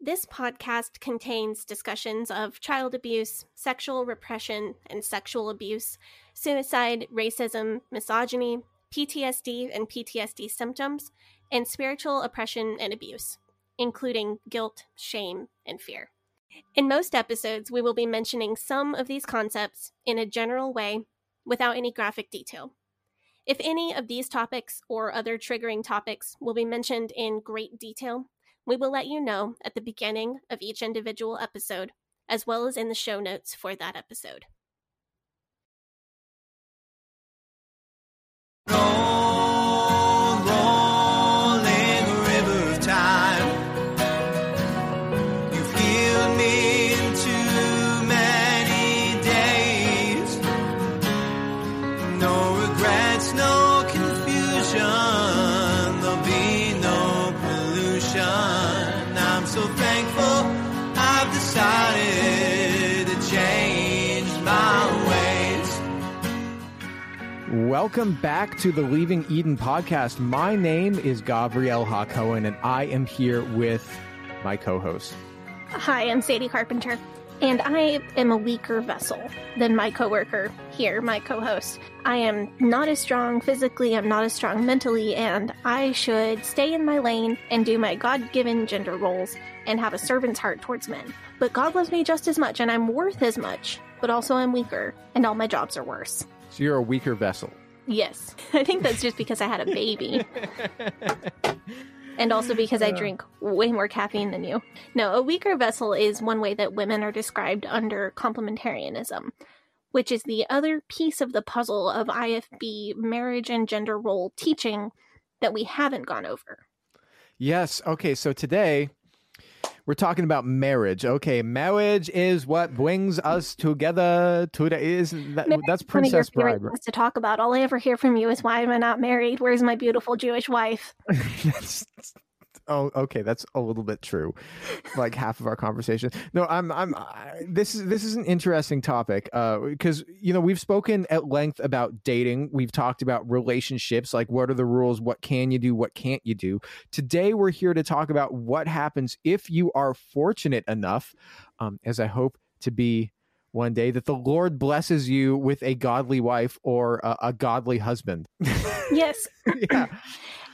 This podcast contains discussions of child abuse, sexual repression and sexual abuse, suicide, racism, misogyny, PTSD and PTSD symptoms, and spiritual oppression and abuse, including guilt, shame, and fear. In most episodes, we will be mentioning some of these concepts in a general way without any graphic detail. If any of these topics or other triggering topics will be mentioned in great detail, we will let you know at the beginning of each individual episode, as well as in the show notes for that episode. Welcome back to the Leaving Eden podcast. My name is Gabrielle Ha Cohen, and I am here with my co-host. Hi, I'm Sadie Carpenter, and I am a weaker vessel than my coworker here, my co-host. I am not as strong physically, I'm not as strong mentally, and I should stay in my lane and do my God-given gender roles and have a servant's heart towards men. But God loves me just as much, and I'm worth as much, but also I'm weaker, and all my jobs are worse. So you're a weaker vessel. Yes, I think that's just because I had a baby. and also because I drink way more caffeine than you. No, a weaker vessel is one way that women are described under complementarianism, which is the other piece of the puzzle of IFB marriage and gender role teaching that we haven't gone over. Yes. Okay. So today we're talking about marriage. Okay, marriage is what brings us together. Today is that, Marriage that's is one of your Princess Bride. right? to talk about. All I ever hear from you is why am I not married? Where's my beautiful Jewish wife? That's- oh, okay, that's a little bit true. Like half of our conversation. No, I'm, I'm. I, this is this is an interesting topic Uh because you know we've spoken at length about dating. We've talked about relationships, like what are the rules, what can you do, what can't you do. Today we're here to talk about what happens if you are fortunate enough, um, as I hope to be one day, that the Lord blesses you with a godly wife or a, a godly husband. Yes. yeah.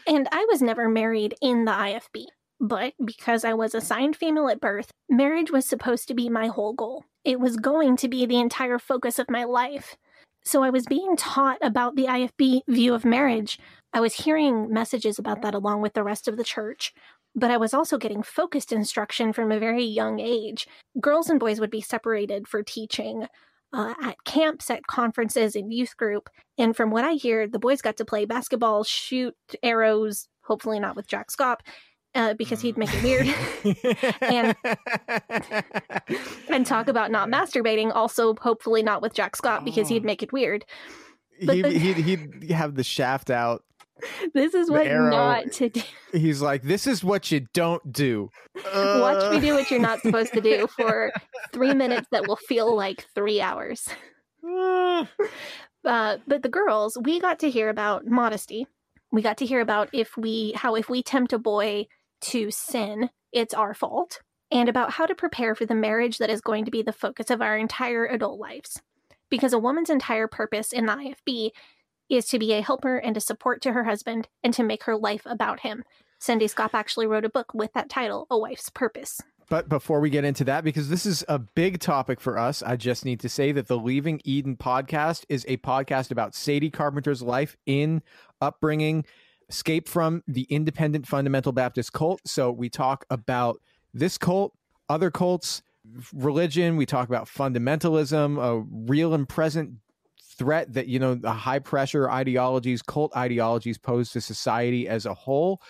And I was never married in the IFB, but because I was assigned female at birth, marriage was supposed to be my whole goal. It was going to be the entire focus of my life. So I was being taught about the IFB view of marriage. I was hearing messages about that along with the rest of the church, but I was also getting focused instruction from a very young age. Girls and boys would be separated for teaching uh, at camps, at conferences, in youth group. And from what I hear, the boys got to play basketball, shoot arrows, hopefully not with Jack Schaap, uh, because he'd make it weird, And- and talk about not masturbating, also hopefully not with Jack Schaap because he'd Oh. make it weird. But He, the- he'd, he'd have the shaft out. this is what arrow- not to do. He's like, "This is what you don't do." Watch me Uh, do what you're not supposed to do for three minutes that will feel like three hours. uh, Uh, but the girls, we got to hear about modesty. We got to hear about if we how if we tempt a boy to sin, it's our fault, and about how to prepare for the marriage that is going to be the focus of our entire adult lives. Because a woman's entire purpose in the IFB is to be a helper and a support to her husband and to make her life about him. Cindy Schaap actually wrote a book with that title, A Wife's Purpose. But before we get into that, because this is a big topic for us, I just need to say that the Leaving Eden podcast is a podcast about Sadie Carpenter's life in upbringing, escape from the independent fundamental Baptist cult. So we talk about this cult, other cults, religion. We talk about fundamentalism, a real and present threat that, you know, the high pressure ideologies, cult ideologies pose to society as a whole.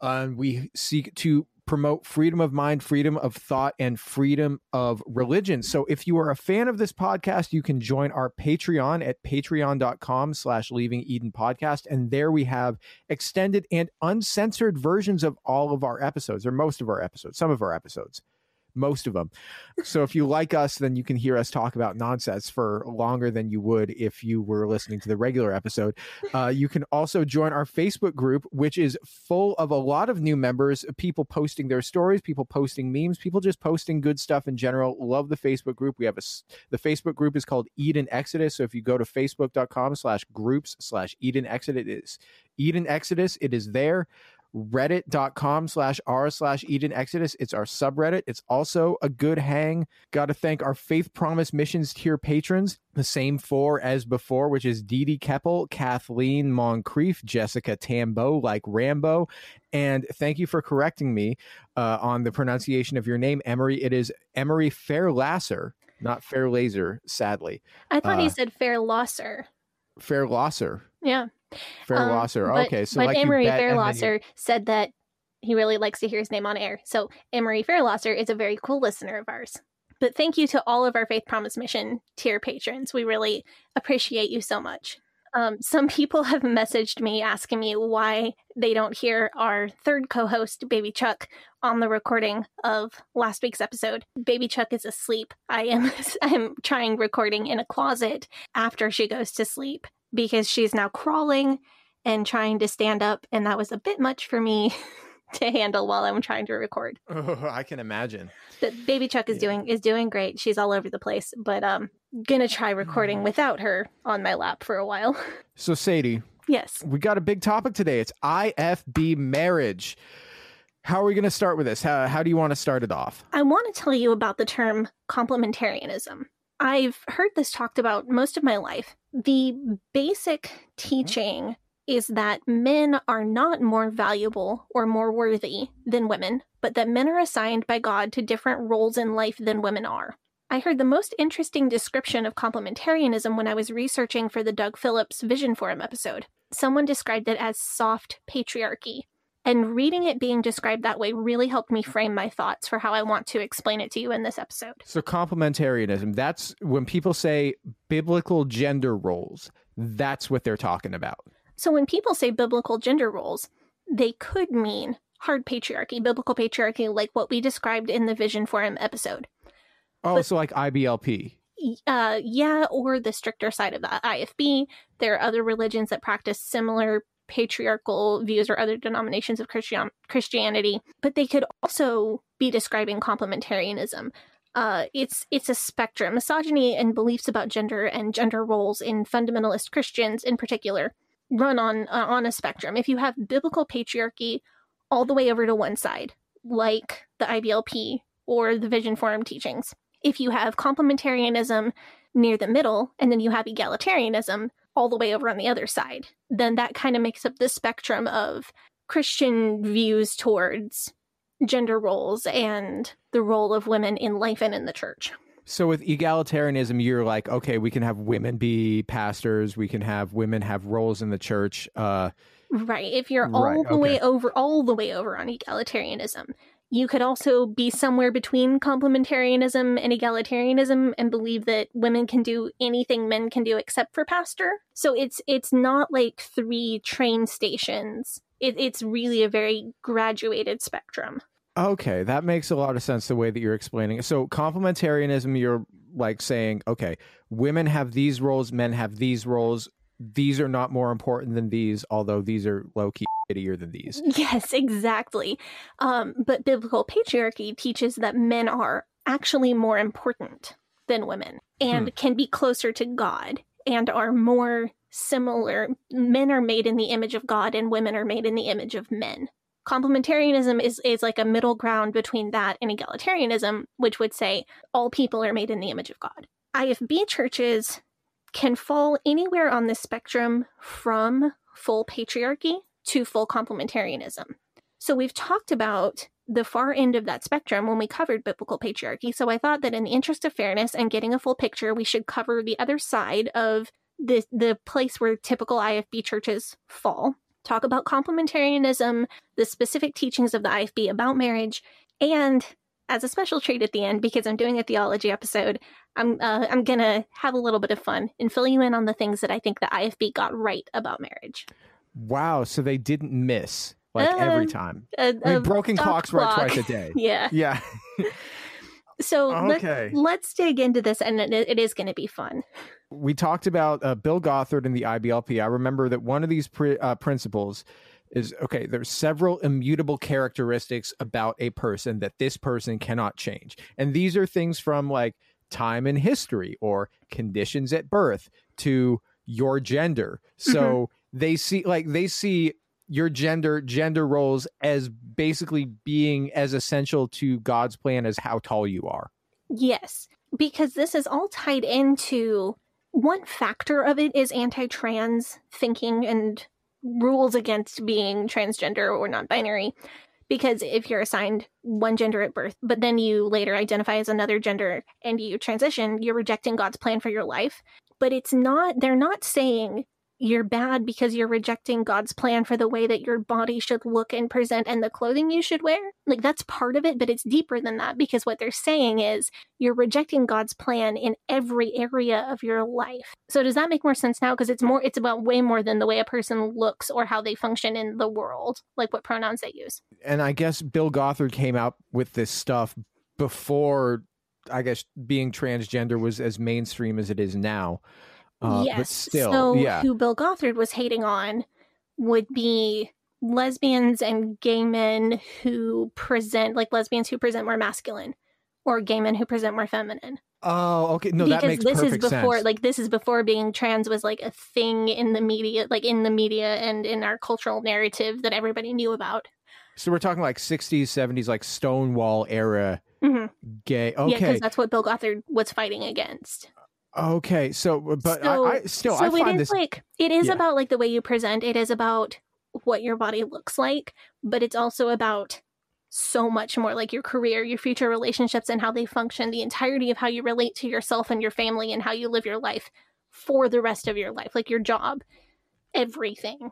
And we seek to promote freedom of mind, freedom of thought, and freedom of religion. So if you are a fan of this podcast, you can join our Patreon at patreon.com slash leaving Eden podcast. And there we have extended and uncensored versions of all of our episodes, or most of our episodes, some of our episodes. Most of them. So if you like us, then you can hear us talk about nonsense for longer than you would if you were listening to the regular episode. Uh, you can also join our Facebook group, which is full of a lot of new members, people posting their stories, people posting memes, people just posting good stuff in general. Love the Facebook group. We have a, the Facebook group is called Eden Exodus. So if you go to facebook.com slash groups slash Eden Exodus, Eden Exodus. It is there reddit.com slash r slash eden exodus. It's our subreddit. It's also a good hang. Got to thank our faith promise missions tier patrons. The same four as before which is Dee Dee keppel kathleen moncrief jessica tambo like rambo. And thank you for correcting me uh, on the pronunciation of your name. Emery it is emery fairlasser not fairlaser sadly. I thought Uh, he said fair losser. fairlasser Yeah. Fairlasser Um, but- okay so but like Emery bet you- Fairlosser said that he really likes to hear his name on air. So Emery Fairlosser is a very cool listener of ours. But thank you to all of our Faith Promise Mission tier patrons. We really appreciate you so much. Um, some people have messaged me asking me why they don't hear our third co-host, Baby Chuck, on the recording of last week's episode. Baby Chuck is asleep. I am I am trying recording in a closet after she goes to sleep because she's now crawling and trying to stand up, and that was a bit much for me to handle while I'm trying to record. Oh, I can imagine. But Baby Chuck is Yeah. doing is doing great. She's all over the place, but um, gonna try recording Mm. without her on my lap for a while. So, Sadie, yes, we got a big topic today. It's IFB marriage. How are we going to start with this? How, how do you want to start it off? I want to tell you about the term complementarianism. I've heard this talked about most of my life. The basic teaching is that men are not more valuable or more worthy than women, but that men are assigned by God to different roles in life than women are. I heard the most interesting description of complementarianism when I was researching for the Doug Phillips Vision Forum episode. Someone described it as soft patriarchy. And reading it being described that way really helped me frame my thoughts for how I want to explain it to you in this episode. So, complementarianism, that's when people say biblical gender roles, that's what they're talking about. So when people say biblical gender roles, they could mean hard patriarchy, biblical patriarchy, like what we described in the Vision Forum episode. Oh, But- so like IBLP. Uh, yeah, or the stricter side of the IFB. There are other religions that practice similar patriarchal views or other denominations of Christian- Christianity, but they could also be describing complementarianism. Uh, it's it's a spectrum. Misogyny and beliefs about gender and gender roles in fundamentalist Christians, in particular, run on uh, on a spectrum. If you have biblical patriarchy all the way over to one side, like the IBLP or the Vision Forum teachings, if you have complementarianism near the middle, and then you have egalitarianism all the way over on the other side, then that kind of makes up the spectrum of Christian views towards gender roles and the role of women in life and in the church. So, with egalitarianism, you're like, okay, we can have women be pastors, we can have women have roles in the church. Uh, Right. If you're all Right, the way over, all the way over on egalitarianism, You could also be somewhere between complementarianism and egalitarianism and believe that women can do anything men can do except for pastor. So it's it's not like three train stations. It, it's really a very graduated spectrum. Okay, that makes a lot of sense the way that you're explaining it. So complementarianism, you're like saying, okay, women have these roles, men have these roles. These are not more important than these, although these are low key shittier than these. Yes, exactly. Um, but biblical patriarchy teaches that men are actually more important than women and can be closer to God and are more similar. Men are made in the image of God and women are made in the image of men. Complementarianism is, is like a middle ground between that and egalitarianism, which would say all people are made in the image of God. IFB churches can fall anywhere on the spectrum from full patriarchy to full complementarianism. So we've talked about the far end of that spectrum when we covered biblical patriarchy. So I thought that in the interest of fairness and getting a full picture, we should cover the other side of the the place where typical IFB churches fall. Talk about complementarianism, the specific teachings of the IFB about marriage, and as a special treat at the end, because I'm doing a theology episode, I'm uh, I'm gonna have a little bit of fun and fill you in on the things that I think the IFB got right about marriage. Wow, so they didn't miss like every Um, time. A, I mean, broken clocks right clock. twice a day. Yeah. Yeah. So Okay. let, let's dig into this, and it, it is going to be fun. we talked about uh, Bill Gothard and the IBLP. I remember that one of these uh, principles is okay, there's several immutable characteristics about a person that this person cannot change. And these are things from like time in history or conditions at birth to your gender. So they see like they see your gender gender roles as basically being as essential to God's plan as how tall you are. Yes, because this is all tied into one factor of it is anti trans thinking and rules against being transgender or non binary. Because if you're assigned one gender at birth, but then you later identify as another gender and you transition, you're rejecting God's plan for your life. But it's not, they're not saying you're bad because you're rejecting God's plan for the way that your body should look and present and the clothing you should wear. Like that's part of it, but it's deeper than that because what they're saying is you're rejecting God's plan in every area of your life. So does that make more sense now? Because it's more, it's about way more than the way a person looks or how they function in the world, like what pronouns they use. and I guess Bill Gothard came out with this stuff before I guess being transgender was as mainstream as it is now. Uh, yes. but still, so yeah. who Bill Gothard was hating on would be lesbians and gay men who present like lesbians who present more masculine or gay men who present more feminine. Oh, okay. No, because that makes this is before sense. like this is before being trans was like a thing in the media like in the media and in our cultural narrative that everybody knew about. so we're talking like 60s, 70s, like Stonewall era hmm gay. Yeah, Okay. because that's what Bill Gothard was fighting against. Okay. So, but so, I, I still, so I find is this. like it is Yeah. about like the way you present. It is about what your body looks like, but it's also about so much more like your career, your future relationships, and how they function. The entirety of how you relate to yourself and your family, and how you live your life for the rest of your life, like your job, everything.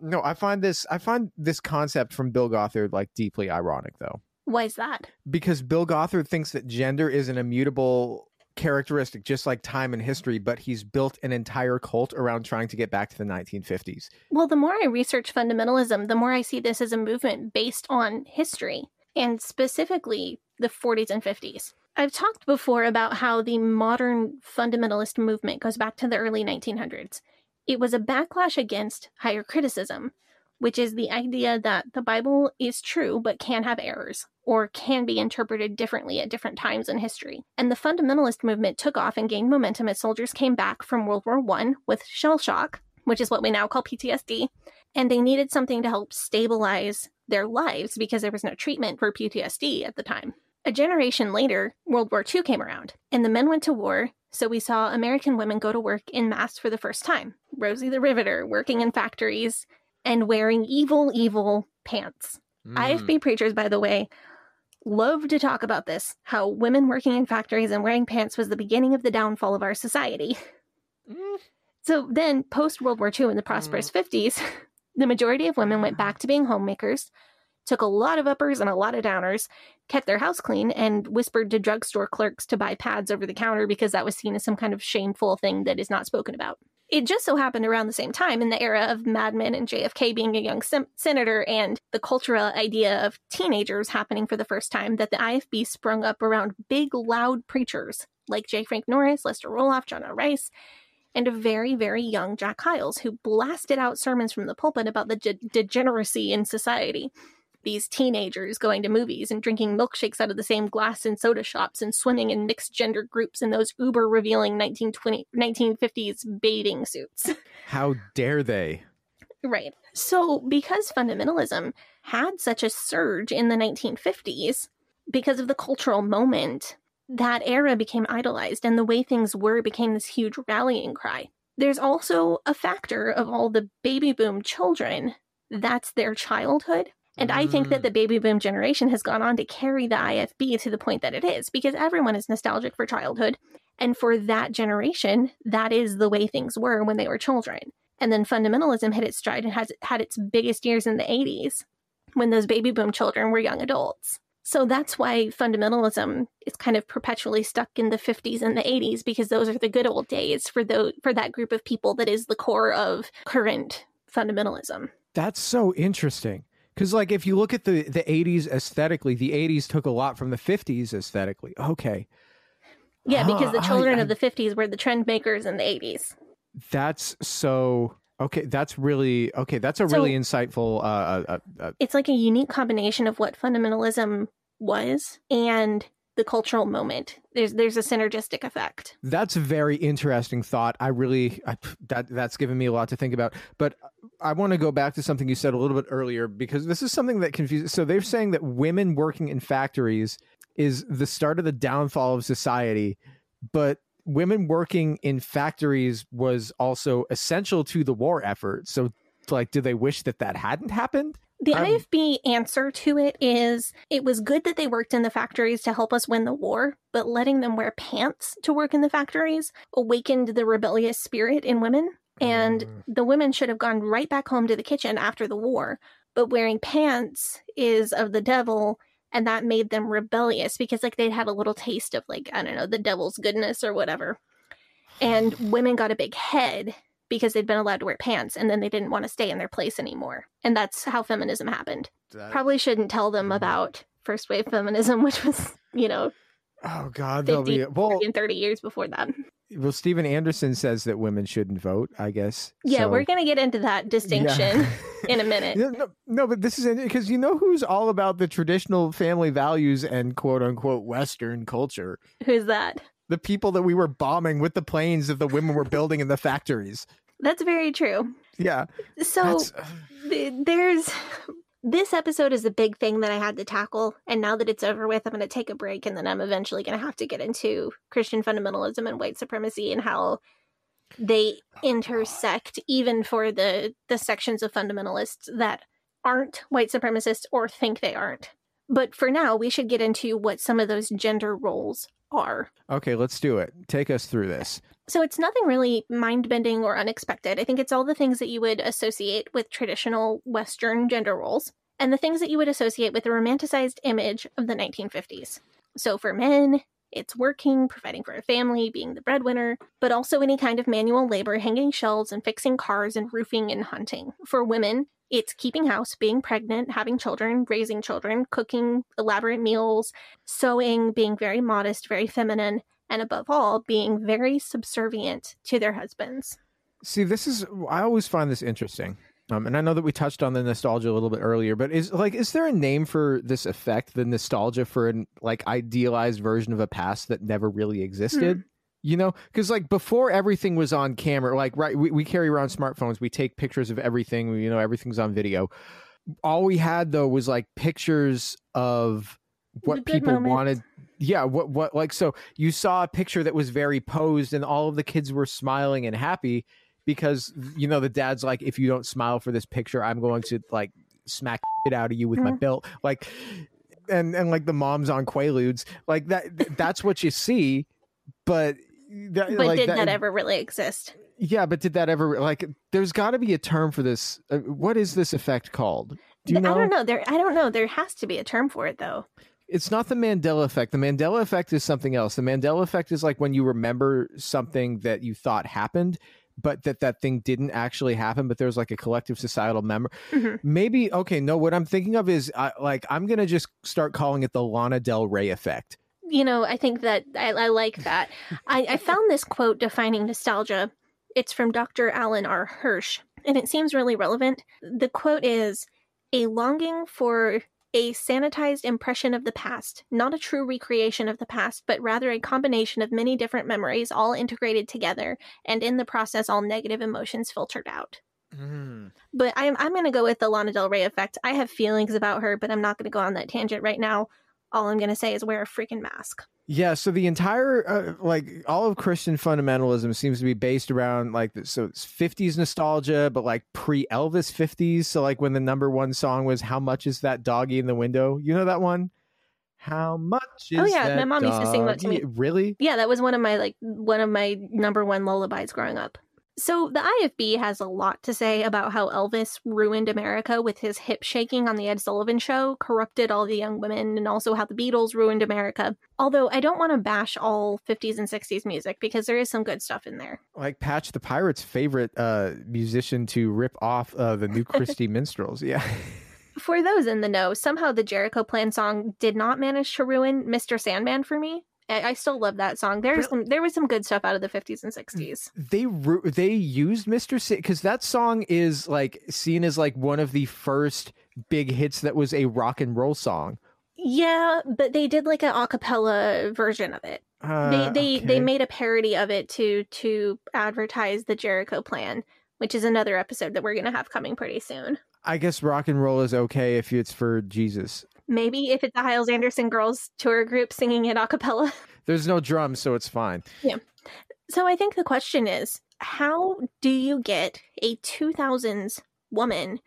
no, I find this, I find this concept from Bill Gothard like deeply ironic though. Why is that? because Bill Gothard thinks that gender is an immutable characteristic, just like time and history, but he's built an entire cult around trying to get back to the 1950s. Well, the more I research fundamentalism, the more I see this as a movement based on history, and specifically the 40s and 50s. I've talked before about how the modern fundamentalist movement goes back to the early 1900s. It was a backlash against higher criticism, which is the idea that the Bible is true but can have errors or can be interpreted differently at different times in history. And the fundamentalist movement took off and gained momentum as soldiers came back from World War I with shell shock, which is what we now call PTSD, and they needed something to help stabilize their lives because there was no treatment for PTSD at the time. A generation later, World War II came around, and the men went to war, so we saw American women go to work in mass for the first time. Rosie the Riveter working in factories and wearing evil, evil pants. Mm. IFB preachers, by the way, love to talk about this how women working in factories and wearing pants was the beginning of the downfall of our society. Mm. So then, post World War II in the prosperous 50s, the majority of women went back to being homemakers took a lot of uppers and a lot of downers, kept their house clean, and whispered to drugstore clerks to buy pads over the counter because that was seen as some kind of shameful thing that is not spoken about. It just so happened around the same time in the era of Mad Men and JFK being a young sem- senator and the cultural idea of teenagers happening for the first time that the IFB sprung up around big, loud preachers like J. Frank Norris, Lester Roloff, John R. Rice, and a very, very young Jack Hyles who blasted out sermons from the pulpit about the de- degeneracy in society these teenagers going to movies and drinking milkshakes out of the same glass in soda shops and swimming in mixed gender groups in those uber revealing 1920 1950s bathing suits. How dare they? Right. So, because fundamentalism had such a surge in the 1950s, because of the cultural moment, that era became idolized and the way things were became this huge rallying cry. There's also a factor of all the baby boom children. That's their childhood. And I think that Mm. the baby boom generation has gone on to carry the IFB to the point that it is because everyone is nostalgic for childhood. And for that generation, that is the way things were when they were children. And then fundamentalism hit its stride and has had its biggest years in the 80s when those baby boom children were young adults. So that's why fundamentalism is kind of perpetually stuck in the 50s and the 80s because those are the good old days for those, for that group of people that is the core of current fundamentalism. That's so interesting. Because, like, if you look at the, the 80s aesthetically, the 80s took a lot from the 50s aesthetically. Okay. Yeah, because the Ah, I- children I- of the 50s were the trend makers in the 80s. That's so. Okay. That's really. Okay. That's a So- really insightful. Uh, uh, uh, uh, It's like a unique combination of what fundamentalism was and the cultural moment. There's there's a synergistic effect. That's a very interesting thought. I really I, that that's given me a lot to think about. But I want to go back to something you said a little bit earlier because this is something that confuses. So they're saying that women working in factories is the start of the downfall of society, but women working in factories was also essential to the war effort. So like do they wish that that hadn't happened? The I'm- IFB answer to it is it was good that they worked in the factories to help us win the war, but letting them wear pants to work in the factories awakened the rebellious spirit in women. And Mm. the women should have gone right back home to the kitchen after the war. But wearing pants is of the devil, and that made them rebellious because, like, they'd had a little taste of, like, I don't know, the devil's goodness or whatever. And women got a big head because they'd been allowed to wear pants and then they didn't want to stay in their place anymore. And that's how feminism happened. Probably shouldn't tell them mm-hmm. about first wave feminism, which was, you know, Oh God, they'll be well. and 30 years before that. Well, Steven Anderson says that women shouldn't vote. I guess. Yeah, So- we're going to get into that distinction Yeah. in a minute. No, no, no, but this is because you know who's all about the traditional family values and quote unquote Western culture. Who's that? The people that we were bombing with the planes that the women were building in the factories. That's very true. Yeah, So uh, th- there's this episode is a big thing that I had to tackle. And now that it's over with, I'm going to take a break and then I'm eventually going to have to get into Christian fundamentalism and white supremacy and how they intersect even for the the sections of fundamentalists that aren't white supremacists or think they aren't. But for now, we should get into what some of those gender roles are. okay. Let's do it. Take us through this. So it's nothing really mind bending or unexpected. I think it's all the things that you would associate with traditional Western gender roles and the things that you would associate with the romanticized image of the 1950s. So for men, it's working, providing for a family, being the breadwinner, but also any kind of manual labor, hanging shelves and fixing cars and roofing and hunting. For women, it's keeping house, being pregnant, having children, raising children, cooking elaborate meals, sewing, being very modest, very feminine, and above all, being very subservient to their husbands. See, this is I always find this interesting. Um, and I know that we touched on the nostalgia a little bit earlier, but is like, is there a name for this effect, the nostalgia for an like idealized version of a past that never really existed? You know, because like before everything was on camera, like right, we, we carry around smartphones, we take pictures of everything, you know, everything's on video. All we had though was like pictures of what people moments. wanted yeah what what like so you saw a picture that was very posed and all of the kids were smiling and happy because you know the dad's like if you don't smile for this picture i'm going to like smack it out of you with my Mhm. belt like and and like the moms on quaaludes like that that's what you see but that, But like, did that, ever really exist? yeah but did that ever like there's got to be a term for this uh, what is this effect called Do you I know? don't know. There, I don't know. There has to be a term for it, though. It's not the Mandela effect. The Mandela effect is something else. The Mandela effect is like when you remember something that you thought happened, but that that thing didn't actually happen, but there's like a collective societal memory. Mhm. Maybe okay. No, what I'm thinking of is uh, like I'm gonna just start calling it the Lana Del Rey effect. You know, I think that I, I like that. I, I found this quote defining nostalgia. It's from Dr. Alan R. Hirsch, and it seems really relevant. The quote is a longing for a sanitized impression of the past, not a true recreation of the past, but rather a combination of many different memories all integrated together, and in the process, all negative emotions filtered out. Mm. But I'm I'm gonna go with the Lana Del Rey effect. I have feelings about her, but I'm not gonna go on that tangent right now. All I'm gonna say is wear a freaking mask. Yeah, so the entire uh, like all of Christian fundamentalism seems to be based around like the, so it's 50s nostalgia, but like pre-Elvis 50s. So like when the number one song was "How much is that doggy in the window?" You know that one? How much is Oh, yeah, my mom used to sing that to me. doggy?" Really? Yeah, that was one of my like one of my number one lullabies growing up. So the IFB has a lot to say about how Elvis ruined America with his hip shaking on the Ed Sullivan show, corrupted all the young women, and also how the Beatles ruined America. Although I don't want to bash all 50s and 60s music because there is some good stuff in there. Like Patch the Pirate's favorite uh musician to rip off uh, the new Christy Minstrels. Yeah. For those in the know, somehow the Jericho Plan song did not manage to ruin Mr. Sandman for me. I, I still love that song. There's some, there was some good stuff out of the 50s and 60s. they they used Mr. Sa- cuz that song is like seen as like one of the first big hits that was a rock and roll song. Yeah, but they did like an a cappella version of it. Uh, they they they made a parody of it to to advertise the Jericho plan, which is another episode that we're going to have coming pretty soon. I guess rock and roll is okay if it's for Jesus. Maybe if it's a Hyles-Anderson girls tour group singing it a cappella. There's no drums, so it's fine. Yeah. So I think the question is, how do you get a 2000s woman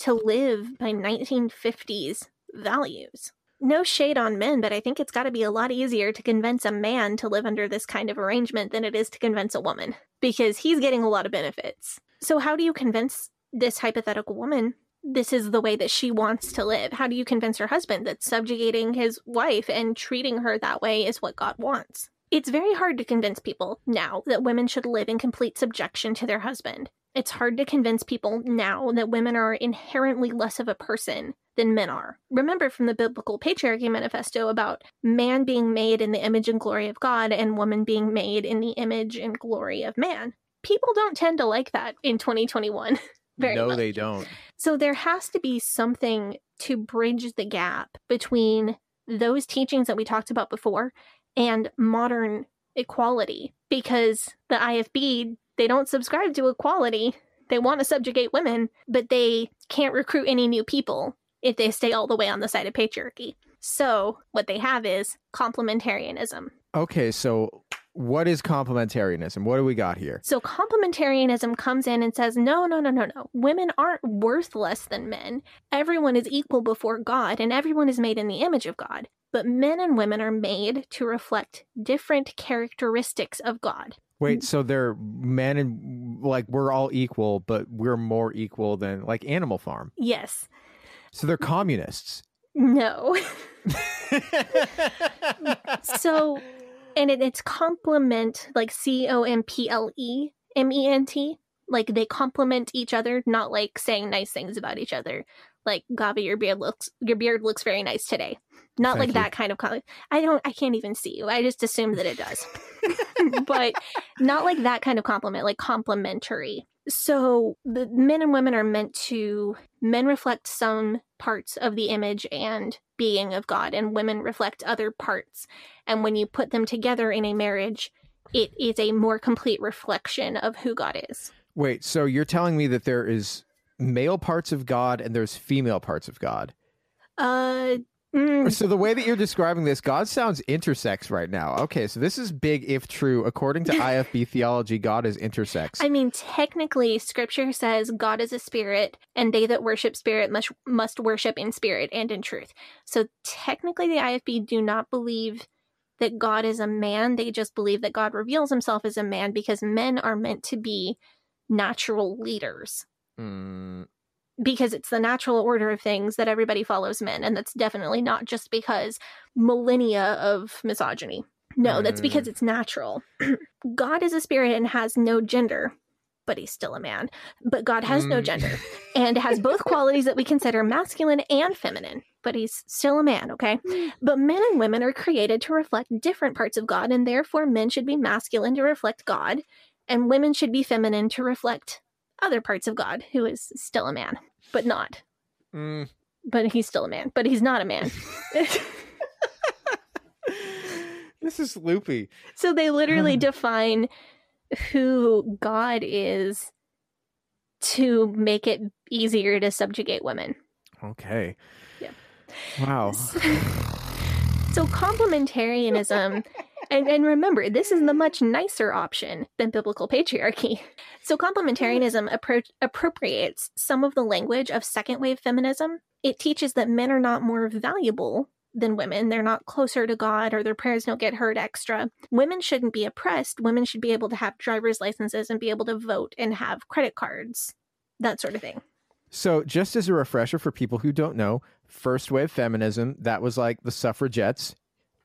to live by 1950s values? No shade on men, but I think it's got to be a lot easier to convince a man to live under this kind of arrangement than it is to convince a woman because he's getting a lot of benefits. So, how do you convince this hypothetical woman this is the way that she wants to live? How do you convince her husband that subjugating his wife and treating her that way is what God wants? It's very hard to convince people now that women should live in complete subjection to their husband. It's hard to convince people now that women are inherently less of a person than men are. Remember from the Biblical Patriarchy Manifesto about man being made in the image and glory of God and woman being made in the image and glory of man. People don't tend to like that in 2021. Very no, much. they don't. So there has to be something to bridge the gap between those teachings that we talked about before and modern equality because the IFB they don't subscribe to equality. They want to subjugate women, but they can't recruit any new people if they stay all the way on the side of patriarchy. So, what they have is complementarianism. Okay, so what is complementarianism? What do we got here? So complementarianism comes in and says, no, no, no, no, no. Women aren't worth less than men. Everyone is equal before God, and everyone is made in the image of God. But men and women are made to reflect different characteristics of God. Wait, so they're men and like we're all equal, but we're more equal than like Animal Farm. Yes. So they're communists. No. so, and it, it's complement, like C O M P L E M E N T. Like they complement each other, not like saying nice things about each other. Like Gavi, your beard looks your beard looks very nice today. Not Thank like you. that kind of. Com- I don't. I can't even see you. I just assume that it does, but not like that kind of compliment. Like complimentary. So the men and women are meant to men reflect some parts of the image and being of God, and women reflect other parts. And when you put them together in a marriage, it is a more complete reflection of who God is. Wait, so you're telling me that there is male parts of God and there's female parts of God? Uh, mm, So the way that you're describing this, God sounds intersex right now. Okay, so this is big if true. According to IFB theology, God is intersex. I mean, technically, Scripture says God is a spirit, and they that worship spirit must must worship in spirit and in truth. So technically, the IFB do not believe that God is a man. They just believe that God reveals Himself as a man because men are meant to be natural leaders. Mm, because it's the natural order of things that everybody follows men. And that's definitely not just because millennia of misogyny. No, that's because it's natural. God is a spirit and has no gender, but he's still a man. But God has no Mm. gender and has both qualities that we consider masculine and feminine, but he's still a man, okay? But men and women are created to reflect different parts of God, and therefore men should be masculine to reflect God, and women should be feminine to reflect other parts of God, who is still a man, but not. Mm. But he's still a man, but he's not a man. This is loopy. so they literally define who God is to make it easier to subjugate women. Okay. Yeah. Wow. So complementarianism, and, and remember, this is the much nicer option than biblical patriarchy. So complementarianism appro- appropriates some of the language of second wave feminism. It teaches that men are not more valuable than women. They're not closer to God or their prayers don't get heard extra. Women shouldn't be oppressed. Women should be able to have driver's licenses and be able to vote and have credit cards, that sort of thing. So, just as a refresher for people who don't know, first wave feminism, that was like the suffragettes.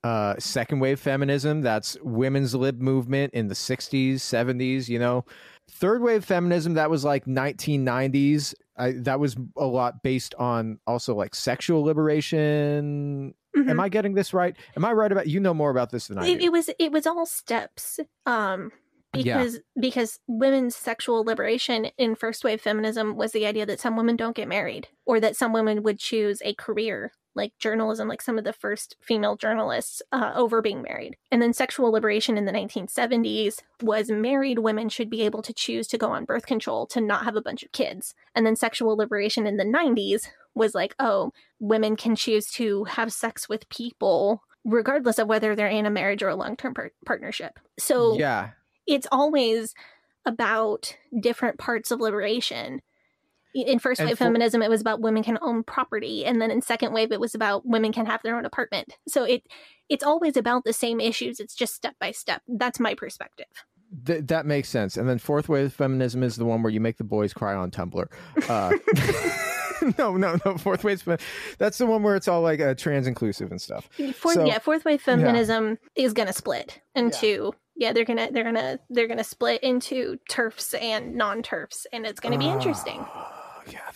Uh, second wave feminism, that's women's lib movement in the 60s, 70s, you know. Third wave feminism, that was like 1990s. I, that was a lot based on also like sexual liberation. Mhm. Am I getting this right? Am I right about you know more about this than I it, do? it was it was all steps um Yeah. because because women's sexual liberation in first wave feminism was the idea that some women don't get married or that some women would choose a career like journalism like some of the first female journalists uh, over being married. And then sexual liberation in the 1970s was married women should be able to choose to go on birth control to not have a bunch of kids. And then sexual liberation in the 90s was like oh women can choose to have sex with people regardless of whether they're in a marriage or a long-term par- partnership. So yeah. it's always about different parts of liberation in first And wave for- feminism it was about women can own property and then in second wave it was about women can have their own apartment so it it's always about the same issues it's just step by step that's my perspective Th- that makes sense. And then fourth wave feminism is the one where you make the boys cry on Tumblr. Uh, no, no, no. Fourth wave, that's the one where it's all like uh, trans inclusive and stuff. fourth So- yeah fourth wave feminism is gonna split into yeah. they're gonna they're gonna they're gonna split into turfs and non-turfs and it's gonna be interesting Oh, yeah,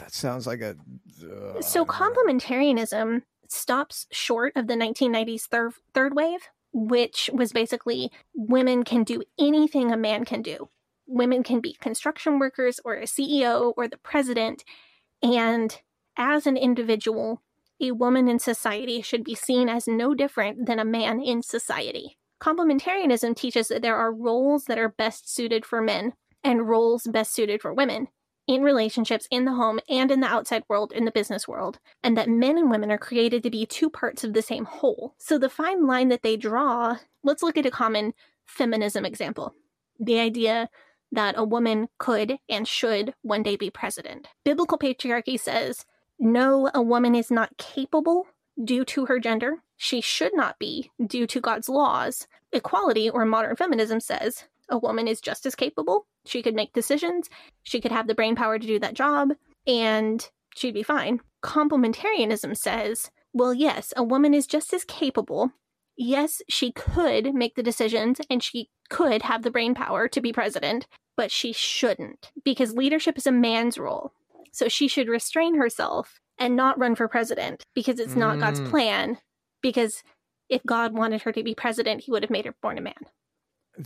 that sounds like a. uh, So complementarianism stops short of the 1990s third third wave, which was basically women can do anything a man can do. Women can be construction workers or a CEO or the president, and as an individual, a woman in society should be seen as no different than a man in society. Complementarianism teaches that there are roles that are best suited for men and roles best suited for women in relationships in the home and in the outside world, in the business world, and that men and women are created to be two parts of the same whole. So the fine line that they draw, let's look at a common feminism example. The idea that a woman could and should one day be president. Biblical patriarchy says, no, a woman is not capable due to her gender. She should not be due to God's laws. Equality or modern feminism says a woman is just as capable. She could make decisions. She could have the brain power to do that job, and she'd be fine. Complementarianism says, well, yes, a woman is just as capable. Yes, she could make the decisions and she could have the brain power to be president, but she shouldn't because leadership is a man's role. So she should restrain herself and not run for president because it's not God's Mm. plan. Because if God wanted her to be president, he would have made her born a man.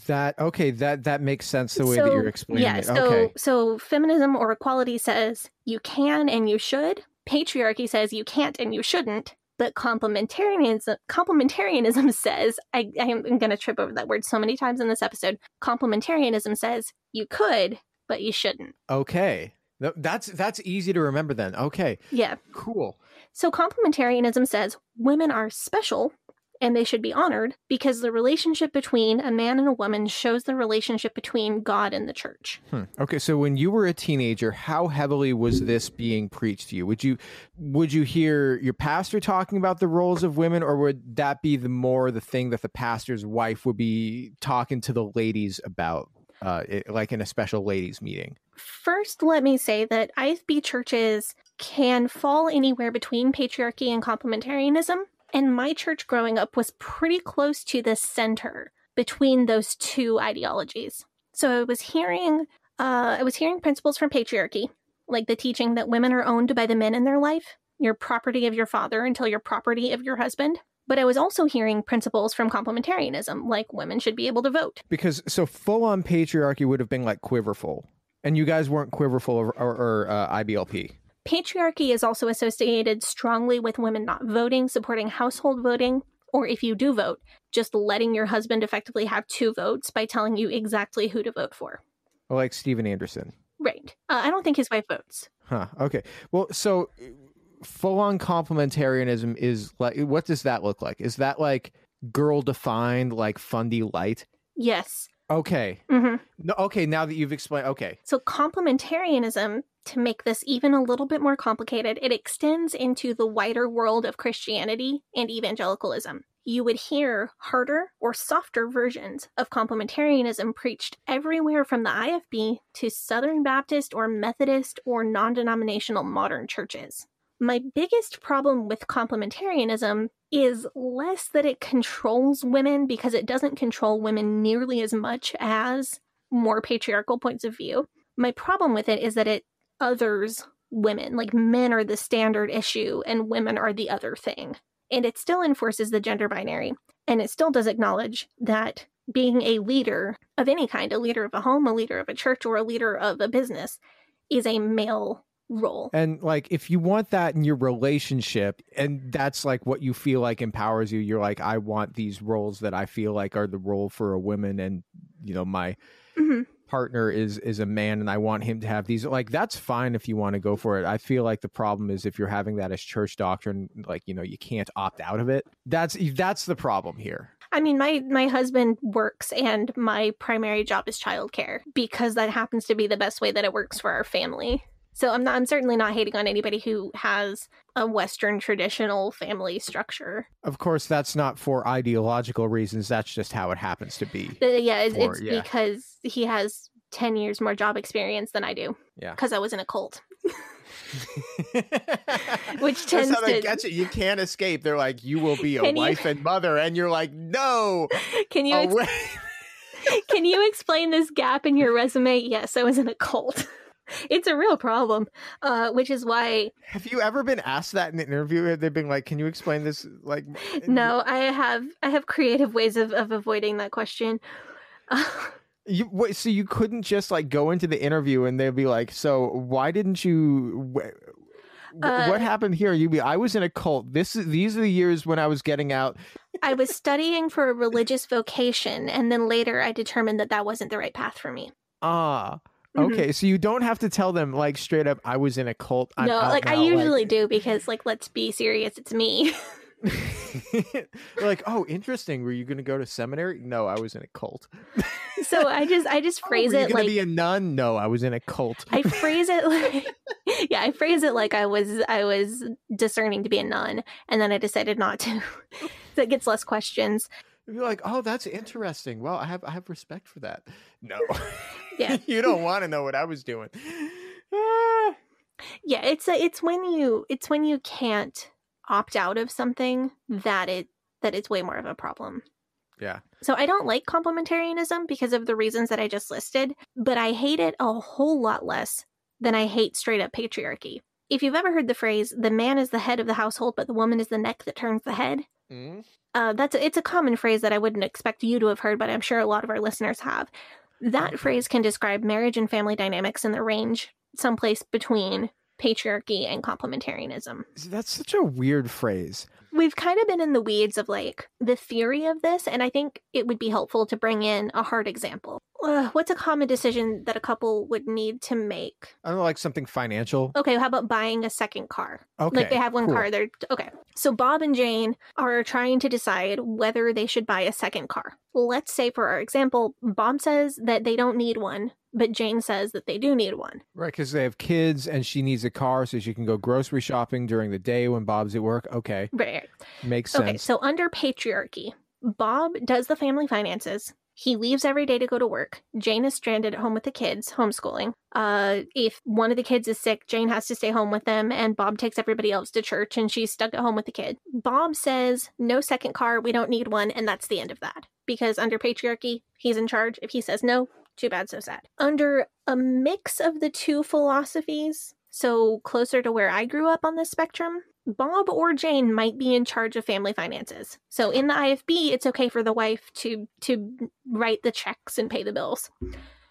That okay. That that makes sense the way that you're explaining yeah, it. so okay. so feminism or equality says you can and you should. Patriarchy says you can't and you shouldn't. But complementarianism complementarianism says I, I am going to trip over that word so many times in this episode. Complementarianism says you could, but you shouldn't. Okay. That's that's easy to remember then. Okay. Yeah. Cool. So complementarianism says women are special and they should be honored because the relationship between a man and a woman shows the relationship between God and the church. Hmm. Okay, so when you were a teenager, how heavily was this being preached to you? Would you would you hear your pastor talking about the roles of women, or would that be the more the thing that the pastor's wife would be talking to the ladies about? uh, it, like in a special ladies meeting? First, let me say that IFB churches can fall anywhere between patriarchy and complementarianism. And my church growing up was pretty close to the center between those two ideologies. So I was hearing, uh, I was hearing principles from patriarchy, like the teaching that women are owned by the men in their life, you're property of your father until you're property of your husband. But I was also hearing principles from complementarianism, like women should be able to vote. Because so full on patriarchy would have been like quiverful, and you guys weren't quiverful or, or, or uh, IBLP. Patriarchy is also associated strongly with women not voting, supporting household voting, or if you do vote, just letting your husband effectively have two votes by telling you exactly who to vote for. Like Steven Anderson. Right. Uh, I don't think his wife votes. Huh. Okay. Well, so full on complementarianism is like, what does that look like? Is that like girl defined, like fundy light? Yes. Okay. hmm No, okay. Now that you've explained, okay. So, complementarianism, to make this even a little bit more complicated, it extends into the wider world of Christianity and evangelicalism. You would hear harder or softer versions of complementarianism preached everywhere from the IFB to Southern Baptist or Methodist or non denominational modern churches. My biggest problem with complementarianism is less that it controls women because it doesn't control women nearly as much as more patriarchal points of view. My problem with it is that it others women, like men are the standard issue and women are the other thing. And it still enforces the gender binary. And it still does acknowledge that being a leader of any kind, a leader of a home, a leader of a church, or a leader of a business, is a male role. And like, if you want that in your relationship, and that's like what you feel like empowers you, you're like, I want these roles that I feel like are the role for a woman, and you know, my Mhm. partner is is a man, and I want him to have these. Like, that's fine if you want to go for it. I feel like the problem is if you're having that as church doctrine, like you know, you can't opt out of it. That's that's the problem here. I mean, my my husband works, and my primary job is childcare because that happens to be the best way that it works for our family. So I'm not. I'm certainly not hating on anybody who has a Western traditional family structure. Of course, that's not for ideological reasons. That's just how it happens to be. But yeah, it's, For- it's yeah. because he has ten years more job experience than I do. Yeah. because I was in a cult. Which tends That's how to- get you. You can't escape. They're like, you will be a Can you- wife and mother, and you're like, no, Can you ex- can you explain this gap in your resume? Yes, I was in a cult. It's a real problem, uh, which is why Have you ever been asked that in an interview? Have They've been like, can you explain this? Like, no, I have I have creative ways of, of avoiding that question. You wait, so you couldn't just like go into the interview and they'd be like, so why didn't you? wh- Uh, what happened here? You'd be, I was in a cult. This is these are the years when I was getting out. I was studying for a religious vocation, and then later I determined that that wasn't the right path for me. Ah, Mhm. Mm-hmm. okay. So you don't have to tell them like straight up. I was in a cult. I'm no, like I now," usually do because, like, let's be serious, it's me. Like, oh, interesting. Were you going to go to seminary? No, I was in a cult. so I just I just phrase oh, were you it gonna like be a nun? No, I was in a cult. I phrase it like yeah, I phrase it like I was I was discerning to be a nun, and then I decided not to. so it gets less questions. You're like, oh, that's interesting. Well, I have I have respect for that. No, Yeah. you don't want to know what I was doing. Ah. Yeah, it's a, it's when you it's when you can't opt out of something that it that it's way more of a problem. yeah, So I don't like complementarianism because of the reasons that I just listed, but I hate it a whole lot less than I hate straight up patriarchy. If you've ever heard the phrase "the man is the head of the household, but the woman is the neck that turns the head," Mm. uh, that's it's a common phrase that I wouldn't expect you to have heard, but I'm sure a lot of our listeners have. That phrase can describe marriage and family dynamics in the range someplace between patriarchy and complementarianism. that's such a weird phrase. We've kind of been in the weeds of like the theory of this, and I think it would be helpful to bring in a hard example. Uh, what's a common decision that a couple would need to make? I don't know, like something financial. Okay, how about buying a second car? Okay, like they have one cool. car, they're okay. So Bob and Jane are trying to decide whether they should buy a second car. Let's say, for our example, Bob says that they don't need one, but Jane says that they do need one. Right, because they have kids and she needs a car so she can go grocery shopping during the day when Bob's at work. Okay, Right. makes sense. Okay, so under patriarchy, Bob does the family finances. He leaves every day to go to work. Jane is stranded at home with the kids, homeschooling. Uh, if one of the kids is sick, Jane has to stay home with them, and Bob takes everybody else to church, and she's stuck at home with the kid. Bob says, No second car, we don't need one, and that's the end of that. Because under patriarchy, he's in charge. If he says no, too bad, so sad. Under a mix of the two philosophies, so closer to where I grew up on this spectrum, Bob or Jane might be in charge of family finances. So in the IFB, it's okay for the wife to to write the checks and pay the bills,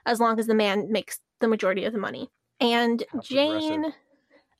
as long as the man makes the majority of the money. And Jane, progressive.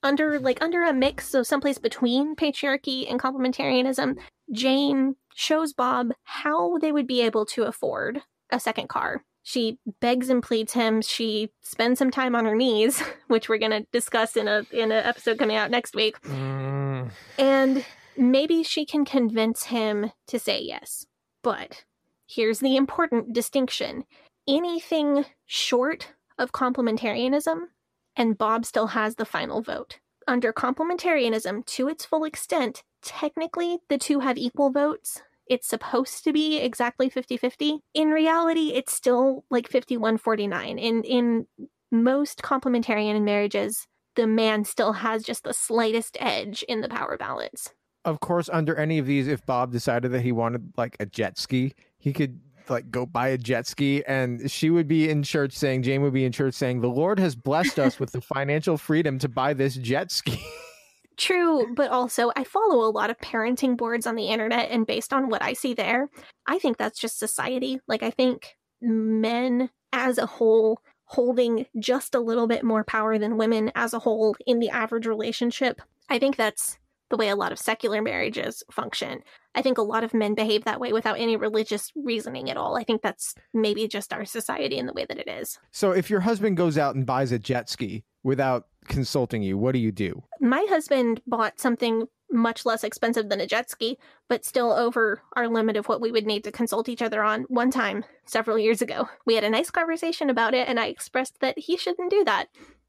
under like under a mix, so someplace between patriarchy and complementarianism, Jane shows Bob how they would be able to afford a second car. She begs and pleads him. She spends some time on her knees, which we're going to discuss in a in an episode coming out next week. Mm, And maybe she can convince him to say yes. But here's the important distinction anything short of complementarianism, and Bob still has the final vote. Under complementarianism, to its full extent, technically the two have equal votes. It's supposed to be exactly 50 50. In reality, it's still like 51 49. In, in most complementarian marriages, the man still has just the slightest edge in the power balance. of course, under any of these, if Bob decided that he wanted like a jet ski, he could like go buy a jet ski and she would be in church saying Jane would be in church saying the Lord has blessed us with the financial freedom to buy this jet ski. True, but also I follow a lot of parenting boards on the internet, and based on what I see there, I think that's just society. Like, I think men as a whole holding just a little bit more power than women as a whole in the average relationship. I think that's the way a lot of secular marriages function. I think a lot of men behave that way without any religious reasoning at all. I think that's maybe just our society and the way that it is. so if your husband goes out and buys a jet ski without consulting you, what do you do? my husband bought something much less expensive than a jet ski, but still over our limit of what we would need to consult each other on one time several years ago. We had a nice conversation about it, and I expressed that he shouldn't do that.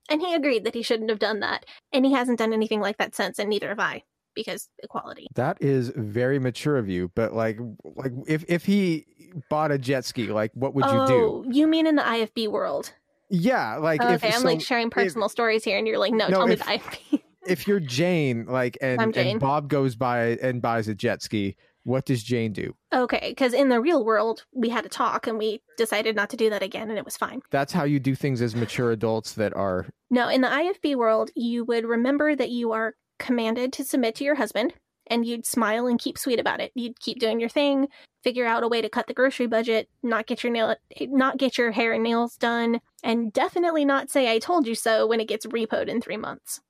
And he agreed that he shouldn't have done that. And he hasn't done anything like that since, and neither have I, because equality. That is very mature of you, but like like if if he bought a jet ski, like what would you do? oh, you mean in the IFB world? Yeah, like if okay, I'm so like sharing personal stories here, and you're like, no, No, tell if- me the IFB. if you're Jane, like and, Jane. and Bob goes by and buys a jet ski, what does Jane do? okay, because in the real world, we had a talk, and we decided not to do that again, and it was fine. That's how you do things as mature adults that are No, in the IFB world, you would remember that you are commanded to submit to your husband and you'd smile and keep sweet about it. You'd keep doing your thing, figure out a way to cut the grocery budget, not get your nail not get your hair and nails done, and definitely not say I told you so when it gets repoed in 3 months.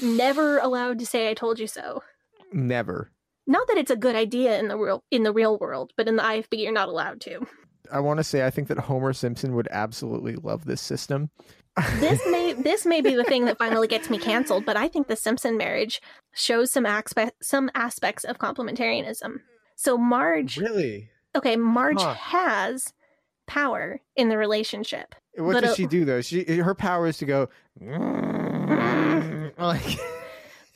Never allowed to say I told you so. never. Not that it's a good idea in the real in the real world, but in the IFB you're not allowed to. I want to say I think that Homer Simpson would absolutely love this system. this may this may be the thing that finally gets me canceled, but I think the Simpson marriage shows some aspect some aspects of complementarianism. So Marge, really. okay, Marge Huh. has power in the relationship. What does uh, she do though? She her power is to go like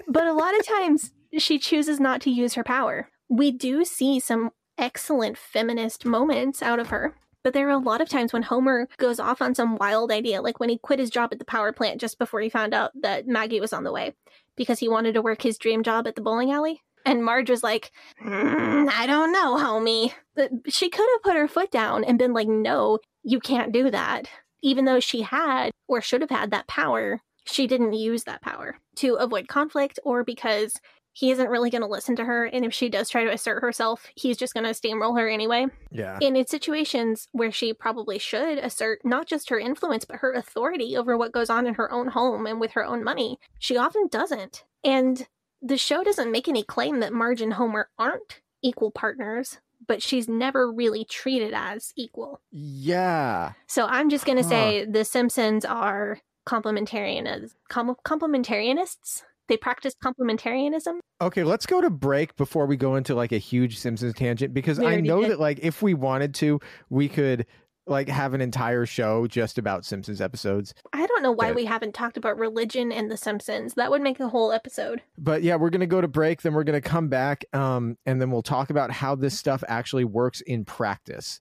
But a lot of times she chooses not to use her power. We do see some excellent feminist moments out of her. But there are a lot of times when Homer goes off on some wild idea, like when he quit his job at the power plant just before he found out that Maggie was on the way because he wanted to work his dream job at the bowling alley. And Marge was like, "Mm, I don't know, homie. But she could have put her foot down and been like, no, you can't do that. Even though she had or should have had that power, she didn't use that power to avoid conflict or because he isn't really going to listen to her. And if she does try to assert herself, he's just going to steamroll her anyway. yeah. And in situations where she probably should assert not just her influence, but her authority over what goes on in her own home and with her own money, she often doesn't. And the show doesn't make any claim that Marge and Homer aren't equal partners, but she's never really treated as equal. Yeah. So I'm just going to Huh. say the Simpsons are complementarian com- complementarianists. They practice complementarianism. Okay, let's go to break before we go into like a huge Simpsons tangent because I know did. that like if we wanted to, we could like have an entire show just about Simpsons episodes. I don't know why Okay. we haven't talked about religion and the Simpsons. That would make a whole episode. But yeah, we're going to go to break, then we're going to come back um and then we'll talk about how this stuff actually works in practice.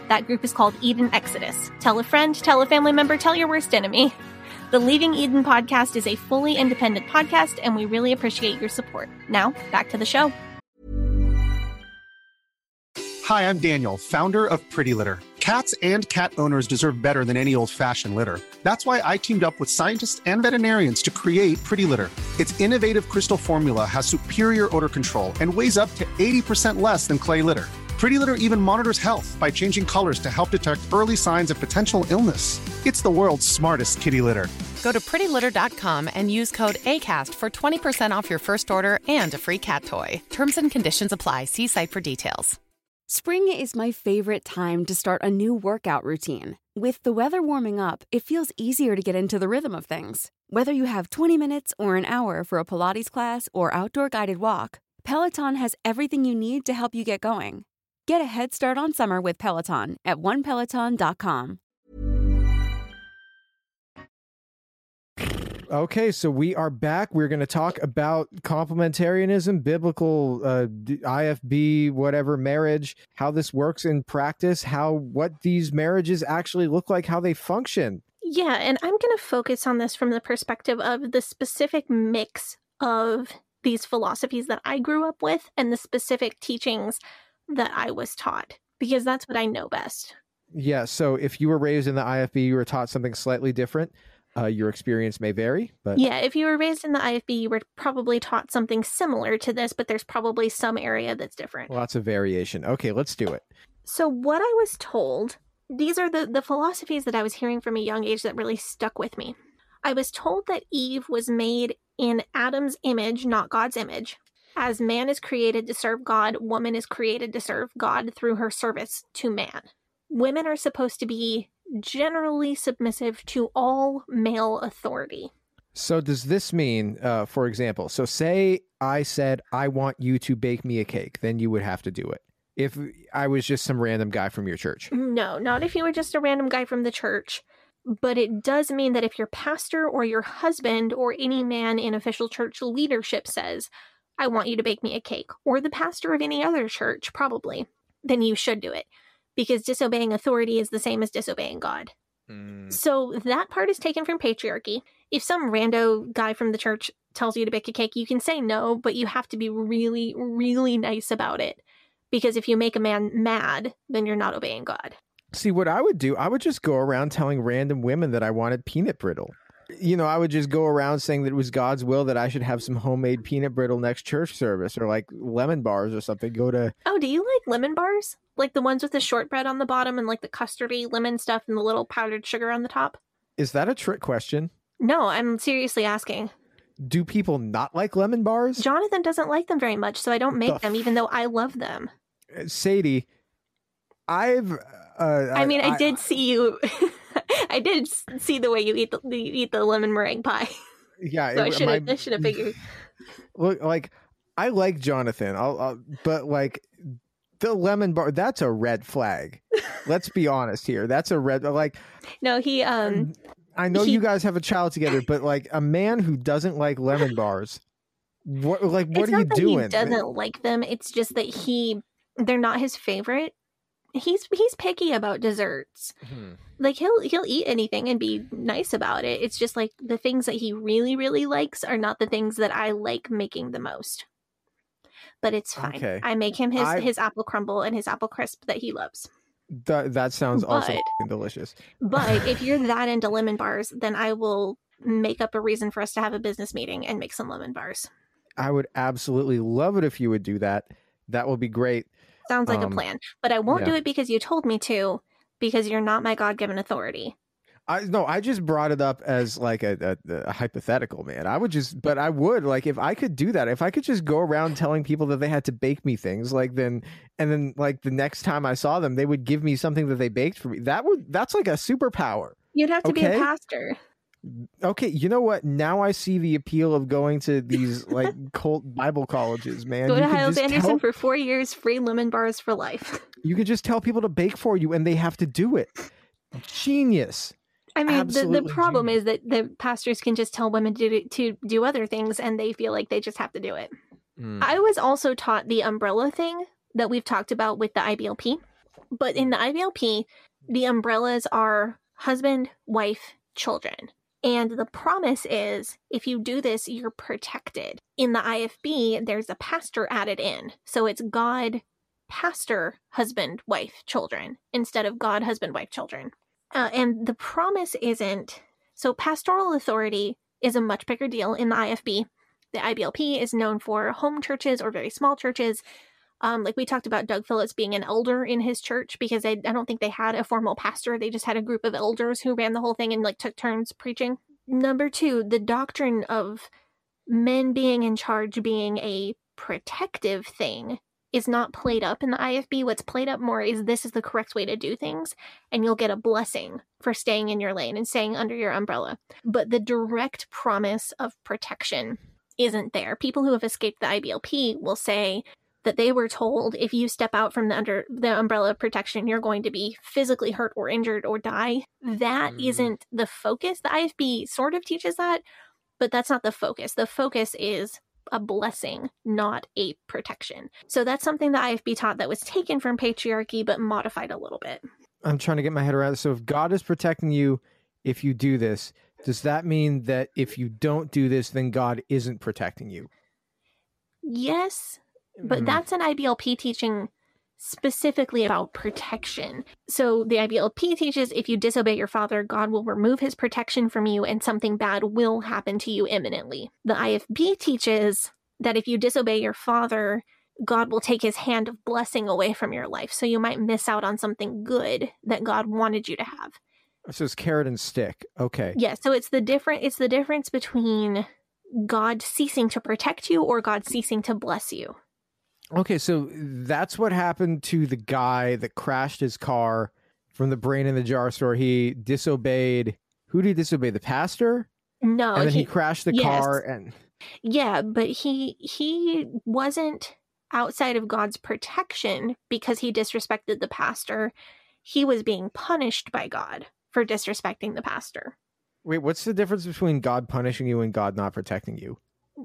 That group is called Eden Exodus. Tell a friend, tell a family member, tell your worst enemy. The Leaving Eden podcast is a fully independent podcast, and we really appreciate your support. Now, back to the show. Hi, I'm Daniel, founder of Pretty Litter. Cats and cat owners deserve better than any old fashioned litter. That's why I teamed up with scientists and veterinarians to create Pretty Litter. Its innovative crystal formula has superior odor control and weighs up to 80% less than clay litter. Pretty Litter even monitors health by changing colors to help detect early signs of potential illness. It's the world's smartest kitty litter. Go to prettylitter.com and use code ACAST for 20% off your first order and a free cat toy. Terms and conditions apply. See site for details. Spring is my favorite time to start a new workout routine. With the weather warming up, it feels easier to get into the rhythm of things. Whether you have 20 minutes or an hour for a Pilates class or outdoor guided walk, Peloton has everything you need to help you get going. Get a head start on summer with Peloton at onepeloton.com. Okay, so we are back. We're going to talk about complementarianism, biblical uh, d- IFB, whatever marriage, how this works in practice, how what these marriages actually look like, how they function. Yeah, and I'm going to focus on this from the perspective of the specific mix of these philosophies that I grew up with and the specific teachings that I was taught, because that's what I know best. Yeah, so if you were raised in the IFB, you were taught something slightly different. Uh, your experience may vary, but Yeah, if you were raised in the IFB, you were probably taught something similar to this, but there's probably some area that's different. lots of variation. Okay, let's do it. So what I was told, these are the, the philosophies that I was hearing from a young age that really stuck with me. I was told that Eve was made in Adam's image, not God's image. As man is created to serve God, woman is created to serve God through her service to man. Women are supposed to be generally submissive to all male authority. So does this mean, uh, for example, so say I said I want you to bake me a cake, then you would have to do it. If I was just some random guy from your church. No, not if you were just a random guy from the church. But it does mean that if your pastor or your husband or any man in official church leadership says, I want you to bake me a cake, or the pastor of any other church, probably, then you should do it. Because disobeying authority is the same as disobeying God. Mm. So that part is taken from patriarchy. If some rando guy from the church tells you to bake a cake, you can say no, but you have to be really, really nice about it. Because if you make a man mad, then you're not obeying God. See, what I would do, I would just go around telling random women that I wanted peanut brittle. You know, I would just go around saying that it was God's will that I should have some homemade peanut brittle next church service or like lemon bars or something. Go to Oh, do you like lemon bars? Like the ones with the shortbread on the bottom and like the custardy lemon stuff and the little powdered sugar on the top? Is that a trick question? No, I'm seriously asking. Do people not like lemon bars? Jonathan doesn't like them very much, so I don't make The them, even though I love them. Uh, Sadie, I've. Uh, I, mean, I, did see you. I did see the way you eat the you eat the lemon meringue pie. Yeah, So I it- should have I should have figured. Look, like I like Jonathan, I'll, I'll, but like the lemon bar, that's a red flag. Let's be honest here. That's a red. Like No, he um I know He- you guys have a child together, but like a man who doesn't like lemon bars, what like what it's are you that doing? He doesn't like them. It's just that he they're not his favorite. He's he's picky about desserts. Hmm. Like he'll he'll eat anything and be nice about it. It's just like the things that he really really likes are not the things that I like making the most. But it's fine. Okay. I make him his I- his apple crumble and his apple crisp that he loves. That that sounds also But- delicious. But if you're that into lemon bars, then I will make up a reason for us to have a business meeting and make some lemon bars. I would absolutely love it if you would do that. That would be great. Sounds like Um, a plan. But I won't do it because you told me to, because you're not my God given authority. I no, I just brought it up as like a, a, a, hypothetical, man. I would just, but I would like if I could do that. If I could just go around telling people that they had to bake me things, like then, and then like the next time I saw them, they would give me something that they baked for me. That would that's like a superpower. You'd have to Okay. be a pastor. Okay, you know what? Now I see the appeal of going to these like cult Bible colleges, man. Go to could Hyles-Anderson tell- for four years, free lemon bars for life. You could just tell people to bake for you, and they have to do it. Genius. I mean, the, the Absolutely problem is that the pastors can just tell women to do, to do other things, and they feel like they just have to do it. Mm. I was also taught the umbrella thing that we've talked about with the IBLP, but in the IBLP, the umbrellas are husband, wife, children. And the promise is if you do this, you're protected. In the IFB, there's a pastor added in. So it's God, pastor, husband, wife, children, instead of God, husband, wife, children. Uh, and the promise isn't so pastoral authority is a much bigger deal in the IFB. The IBLP is known for home churches or very small churches. Um, like we talked about Doug Phillips being an elder in his church because I, I don't think they had a formal pastor. They just had a group of elders who ran the whole thing and like took turns preaching. Number two, the doctrine of men being in charge being a protective thing is not played up in the IFB. What's played up more is this is the correct way to do things, and you'll get a blessing for staying in your lane and staying under your umbrella. But the direct promise of protection isn't there. People who have escaped the IBLP will say that they were told if you step out from the under the umbrella of protection, you're going to be physically hurt or injured or die. That Mm. not the focus. The IFB sort of teaches that, but that's not the focus. The focus is a blessing, not a protection. So that's something the IFB taught that was taken from patriarchy but modified a little bit. I'm trying to get my head around. it. So if God is protecting you, if you do this, does that mean that if you don't do this, then God isn't protecting you? Yes, but Mm. that's an IBLP teaching specifically about protection. So the IBLP teaches if you disobey your father, God will remove his protection from you and something bad will happen to you imminently. The IFB teaches that if you disobey your father, God will take his hand of blessing away from your life. So you might miss out on something good that God wanted you to have. So it's carrot and stick. Okay. Yeah, so it's the different it's the difference between God ceasing to protect you or God ceasing to bless you. Okay, so that's what happened to the guy that crashed his car from the brain in the jar store. He disobeyed. Who did he disobey? The pastor, No, and then he, crashed the yes. car. And Yeah, but he he wasn't outside of God's protection because he disrespected the pastor. He was being punished by God for disrespecting the pastor. wait, what's the difference between God punishing you and God not protecting you?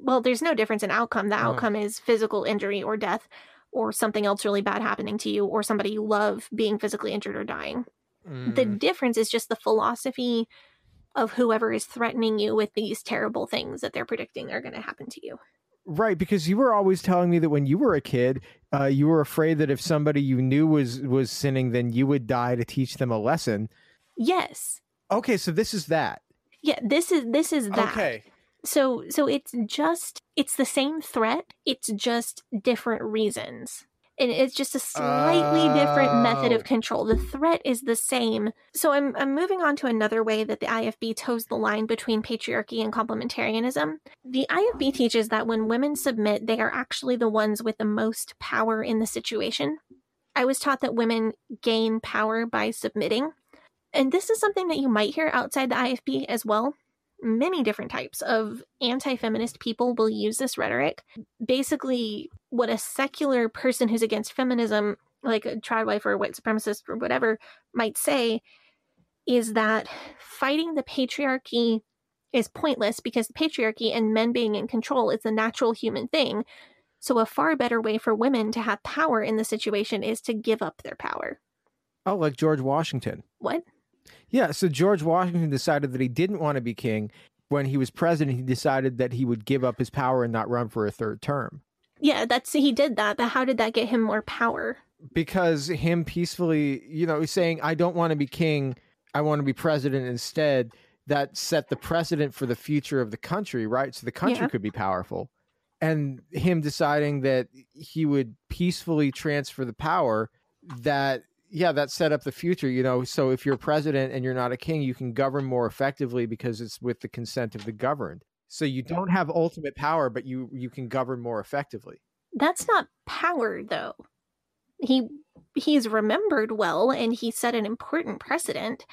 Well, there's no difference in outcome. The Oh. outcome is physical injury or death or something else really bad happening to you or somebody you love being physically injured or dying. The Mm. difference is just the philosophy of whoever is threatening you with these terrible things that they're predicting are going to happen to you. Right, because you were always telling me that when you were a kid, uh, you were afraid that if somebody you knew was was sinning, then you would die to teach them a lesson. Yes. Okay, so this is that. Yeah, this is this is that. Okay. So so it's just it's the same threat, it's just different reasons. And it's just a slightly different method Oh. of control. The threat is the same. So I'm I'm moving on to another way that the IFB toes the line between patriarchy and complementarianism. The IFB teaches that when women submit, they are actually the ones with the most power in the situation. I was taught that women gain power by submitting. And this is something that you might hear outside the IFB as well many different types of anti feminist people will use this rhetoric. Basically, what a secular person who's against feminism, like a trad wife or a white supremacist or whatever, might say is that fighting the patriarchy is pointless because the patriarchy and men being in control is a natural human thing. So, a far better way for women to have power in the situation is to give up their power. Oh, like George Washington. What? Yeah, so George Washington decided that he didn't want to be king. When he was president, he decided that he would give up his power and not run for a third term. Yeah, that's he did that, but how did that get him more power? Because him peacefully, you know, saying, I don't want to be king, I want to be president instead, that set the precedent for the future of the country, right? So the country Yeah. could be powerful. And him deciding that he would peacefully transfer the power, that yeah, that set up the future, you know. So if you're president and you're not a king, you can govern more effectively because it's with the consent of the governed. So you don't have ultimate power, but you you can govern more effectively. That's not power though. He he's remembered well and he set an important precedent,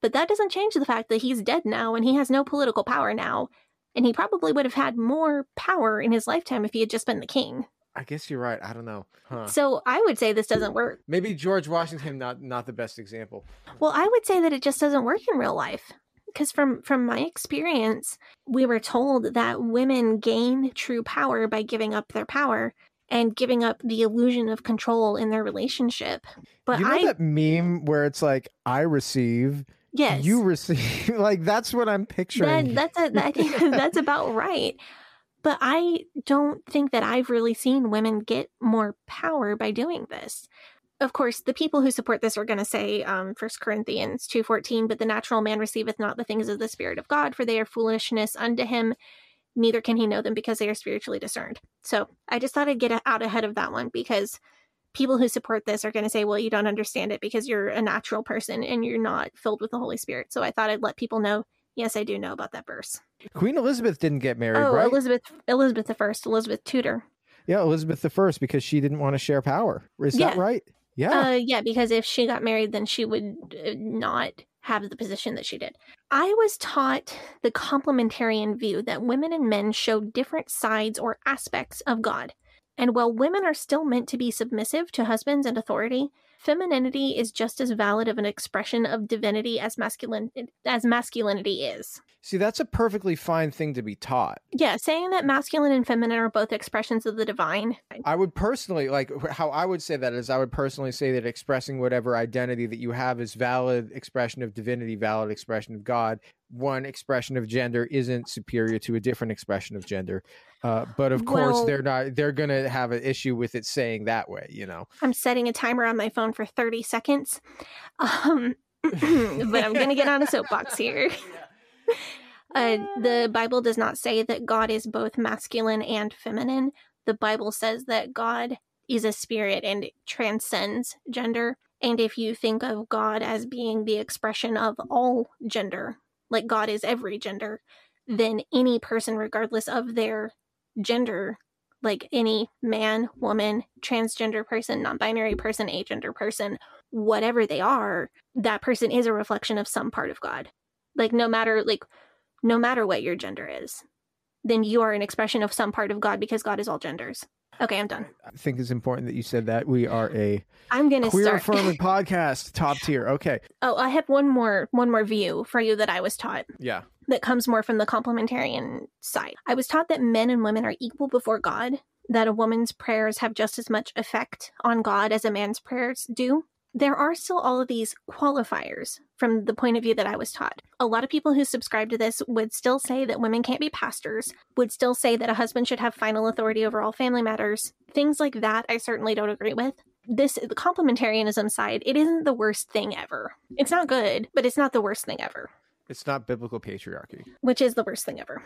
but that doesn't change the fact that he's dead now and he has no political power now. And he probably would have had more power in his lifetime if he had just been the king. I guess you're right. I don't know. Huh. So I would say this doesn't work. Maybe George Washington not not the best example. Well, I would say that it just doesn't work in real life. Because from from my experience, we were told that women gain true power by giving up their power and giving up the illusion of control in their relationship. But you know I that meme where it's like I receive, yes, you receive. like that's what I'm picturing. that, that's a, I think that's about right. But I don't think that I've really seen women get more power by doing this. Of course, the people who support this are going to say, um, 1 Corinthians 2.14, But the natural man receiveth not the things of the Spirit of God, for they are foolishness unto him, neither can he know them because they are spiritually discerned. So I just thought I'd get out ahead of that one because people who support this are going to say, well, you don't understand it because you're a natural person and you're not filled with the Holy Spirit. So I thought I'd let people know, yes, I do know about that verse. Queen Elizabeth didn't get married, oh, right? Elizabeth, Elizabeth the First, Elizabeth Tudor. Yeah, Elizabeth the First because she didn't want to share power. Is Yeah. that right? Yeah. Uh, yeah, because if she got married, then she would uh, not have the position that she did. I was taught the complementarian view that women and men show different sides or aspects of God. And while women are still meant to be submissive to husbands and authority, femininity is just as valid of an expression of divinity as masculine as masculinity is. See, that's a perfectly fine thing to be taught. Yeah, saying that masculine and feminine are both expressions of the divine. I would personally like how I would say that is I would personally say that expressing whatever identity that you have is valid expression of divinity, valid expression of God. One expression of gender isn't superior to a different expression of gender. Uh, but of course, Well- they're not. They're going to have an issue with it saying that way. You know. I'm setting a timer on my phone for 30 seconds. Um, but I'm going to get on a soapbox here. Uh, the Bible does not say that God is both masculine and feminine. The Bible says that God is a spirit and transcends gender. And if you think of God as being the expression of all gender, like God is every gender, mm. then any person, regardless of their gender, like any man, woman, transgender person, non binary person, agender person, whatever they are, that person is a reflection of some part of God. Like, no matter, like, no matter what your gender is, then you are an expression of some part of God because God is all genders. Okay, I'm done. I think it's important that you said that we are a I'm gonna queer start. affirming podcast, top tier. Okay. oh, I have one more one more view for you that I was taught. Yeah. that comes more from the complementarian side. I was taught that men and women are equal before God, that a woman's prayers have just as much effect on God as a man's prayers do. There are still all of these qualifiers from the point of view that I was taught. A lot of people who subscribe to this would still say that women can't be pastors, would still say that a husband should have final authority over all family matters. Things like that, I certainly don't agree with. This, the complementarianism side, it isn't the worst thing ever. It's not good, but it's not the worst thing ever It's not biblical patriarchy. which is the worst thing ever.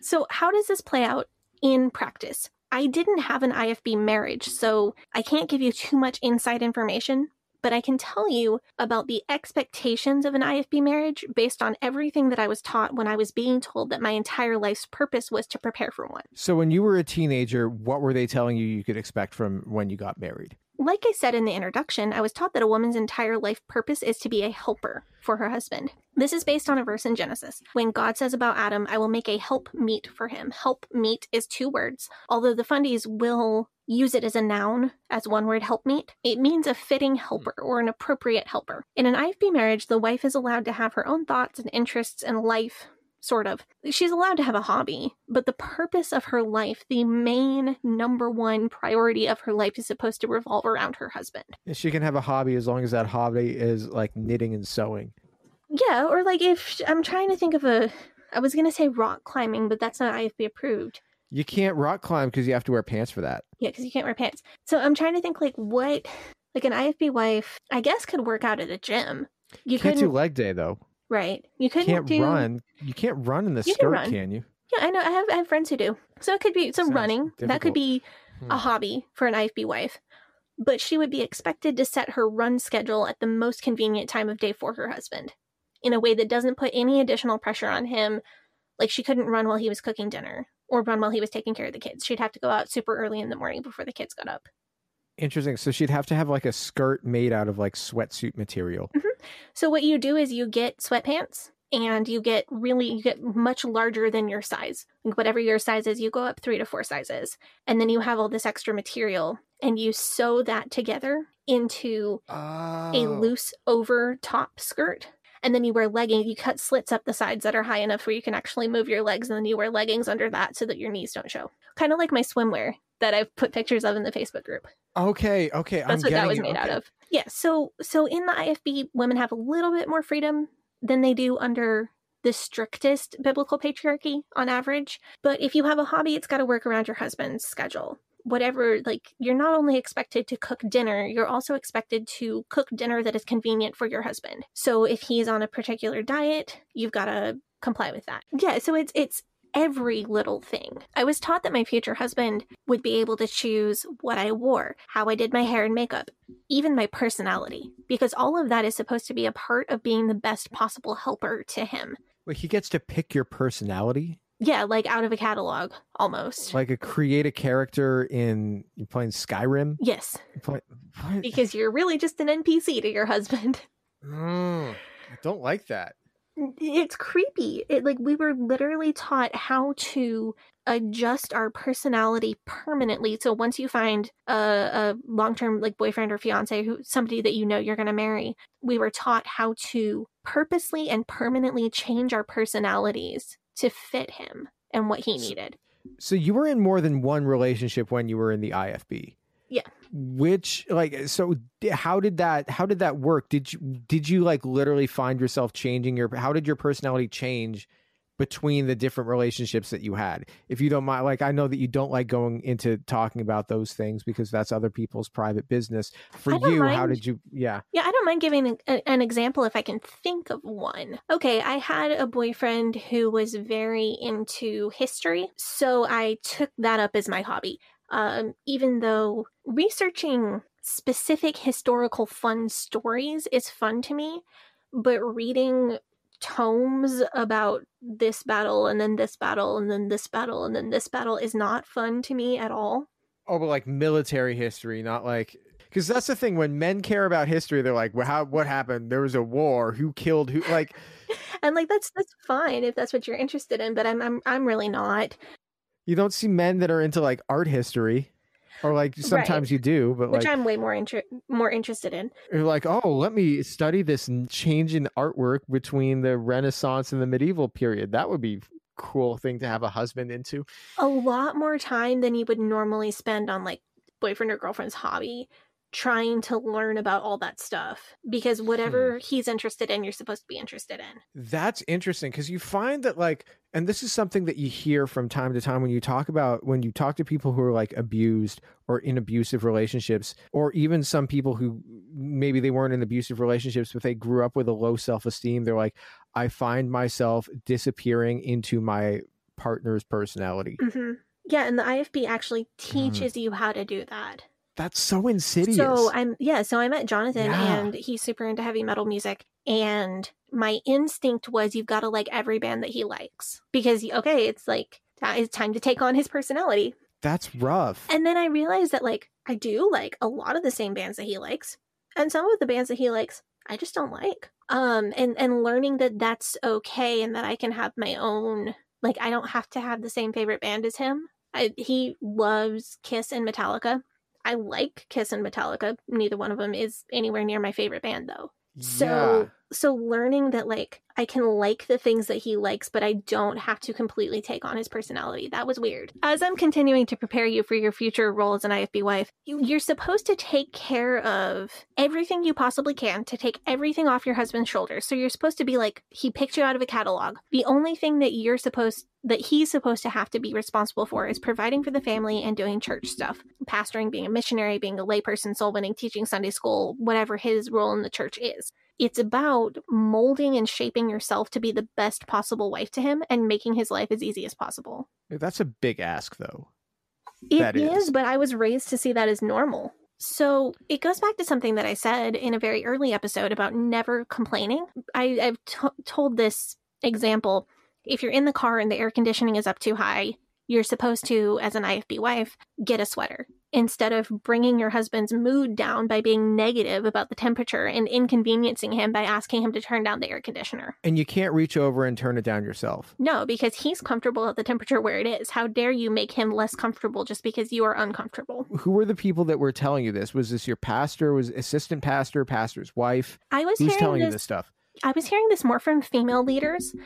So, how does this play out in practice? I didn't have an IFB marriage, so I can't give you too much inside information, but I can tell you about the expectations of an IFB marriage based on everything that I was taught when I was being told that my entire life's purpose was to prepare for one. So when you were a teenager, what were they telling you you could expect from when you got married? Like I said in the introduction, I was taught that a woman's entire life purpose is to be a helper for her husband. This is based on a verse in Genesis. When God says about Adam, I will make a help meet for him. Help meet is two words, although the fundies will use it as a noun, as one word help meet. It means a fitting hmm. helper or an appropriate helper. In an IFB marriage, the wife is allowed to have her own thoughts and interests and life sort of. She's allowed to have a hobby, but the purpose of her life, the main number one priority of her life, is supposed to revolve around her husband. She can have a hobby as long as that hobby is like knitting and sewing. Yeah, or like if I'm trying to think of a, I was gonna say rock climbing, but that's not IFB approved. You can't rock climb because you have to wear pants for that. Yeah, because you can't wear pants. So I'm trying to think like what, like an IFB wife, I guess could work out at a gym. You You can't do leg day though. Right? You couldn't can't do. run. You can't run in the You can skirt, run. can you? Yeah, I know. I have I have friends who do. So it could be some Sounds running. That could be Hmm. a hobby for an IFB wife. but she would be expected to set her run schedule at the most convenient time of day for her husband in a way that doesn't put any additional pressure on him. Like she couldn't run while he was cooking dinner or run while he was taking care of the kids. She'd have to go out super early in the morning before the kids got up. Interesting. So she'd have to have like a skirt made out of like sweatsuit material. Mm-hmm. So what you do is you get sweatpants and you get really you get much larger than your size. Like whatever your size is, you go up 3 to 4 sizes. And then you have all this extra material and you sew that together into a Oh. loose over top skirt. And then you wear leggings. You cut slits up the sides that are high enough where you can actually move your legs, and then you wear leggings under that so that your knees don't show. Kind of like my swimwear that I've put pictures of in the Facebook group. Okay, okay. I'm That's what that was made out of. Yeah. So so in the IFB, women have a little bit more freedom than they do under the strictest biblical patriarchy on average. But if you have a hobby, it's got to work around your husband's schedule. Whatever, like you're not only expected to cook dinner, you're also expected to cook dinner that is convenient for your husband. So if he's on a particular diet, you've got to comply with that. Yeah, so it's it's every little thing. I was taught that my future husband would be able to choose what I wore, how I did my hair and makeup, even my personality, because all of that is supposed to be a part of being the best possible helper to him. Wait, he gets to pick your personality? Yeah, like out of a catalog almost. Like a create a character in you playing Skyrim? yes, You play- what? because you're really just an NPC to your husband. Mm, I don't like that. It's creepy. It like we were literally taught how to adjust our personality permanently. So once you find a, a long-term like boyfriend or fiance who somebody that you know you're going to marry, we were taught how to purposely and permanently change our personalities to fit him and what he So- needed. So you were in more than one relationship when you were in the IFB. Yeah. Which like so how did that how did that work? Did you did you like literally find yourself changing your how did your personality change between the different relationships that you had? If you don't mind like I know that you don't like going into talking about those things because that's other people's private business. For you, how did you yeah. Yeah, I don't mind giving an example if I can think of one. Okay, I had a boyfriend who was very into history, so I took that up as my hobby. Um, even though researching specific historical fun stories is fun to me, but reading tomes about this battle and then this battle and then this battle and then this battle is not fun to me at all. Oh, but like military history, not like because that's the thing. When men care about history, they're like, "Well, how what happened? There was a war. Who killed who?" Like, And like that's that's fine if that's what you're interested in, but I'm I'm I'm really not. You don't see men that are into like art history, or like sometimes you do, but which like I'm way more inter- more interested in. you're like, "Oh, let me study this change in artwork between the Renaissance and the medieval period." That would be cool thing to have a husband into. A lot more time than you would normally spend on like boyfriend or girlfriend's hobby trying to learn about all that stuff because whatever he's interested in you're supposed to be interested in. That's interesting because you find that like, and this is something that you hear from time to time when you talk about when you talk to people who are like abused or in abusive relationships, or even some people who maybe they weren't in abusive relationships, but they grew up with a low self esteem. They're like, I find myself disappearing into my partner's personality. hmm Yeah, and the IFB actually Mm-hmm. teaches you how to do that. That's so insidious. So I'm yeah, so I met Jonathan Yeah. and he's super into heavy metal music and my instinct was you've got to like every band that he likes because okay, it's like it's time to take on his personality. That's rough. And then I realized that like I do like a lot of the same bands that he likes and some of the bands that he likes I just don't like. Um and and learning that that's okay and that I can have my own like I don't have to have the same favorite band as him. I, he loves Kiss and Metallica. I like Kiss and Metallica. Neither one of them is anywhere near my favorite band though. So so learning that like I can like the things that he likes, but I don't have to completely take on his personality. That was weird. As I'm continuing to prepare you for your future role as an IFB wife, you, you're supposed to take care of everything you possibly can to take everything off your husband's shoulders. So you're supposed to be like he picked you out of a catalog. The only thing that you're supposed that he's supposed to have to be responsible for is providing for the family and doing church stuff. Pastoring, being a missionary, being a layperson, soul winning, teaching Sunday school, whatever his role in the church is. It's about molding and shaping yourself to be the best possible wife to him and making his life as easy as possible. That's a big ask, though. It That is, is. but I was raised to see that as normal. So it goes back to something that I said in a very early episode about never complaining. I, I've t- told this example. If you're in the car and the air conditioning is up too high, you're supposed to, as an IFB wife, get a sweater instead of bringing your husband's mood down by being negative about the temperature and inconveniencing him by asking him to turn down the air conditioner. And you can't reach over and turn it down yourself. No, because he's comfortable at the temperature where it is. How dare you make him less comfortable just because you are uncomfortable? Who were the people that were telling you this? Was this your pastor? Was assistant pastor, pastor's wife? I was Who's telling this, you this stuff? I was hearing this more from female leaders.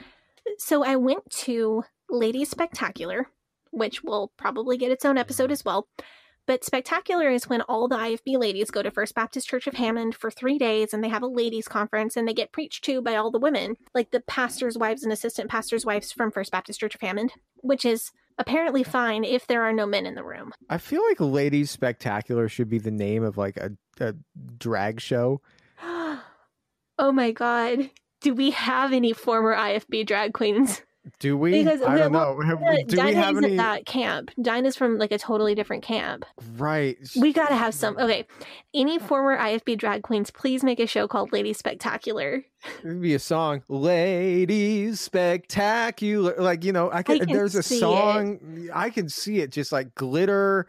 So I went to Ladies Spectacular, which will probably get its own episode mm-hmm. as well. But spectacular is when all the IFB ladies go to First Baptist Church of Hammond for three days and they have a ladies' conference and they get preached to by all the women, like the pastors' wives and assistant pastors' wives from First Baptist Church of Hammond, which is apparently fine if there are no men in the room. I feel like Ladies Spectacular should be the name of like a, a drag show. oh my god. Do we have any former IFB drag queens? Do we? Because I don't know. Do we have isn't any? that camp. Dinah's from like a totally different camp. Right. We gotta have some. Okay, any former IFB drag queens, please make a show called Lady Spectacular. It'd be a song, "Ladies Spectacular." Like you know, I can. can there's a see it. song. I can see it, just like glitter,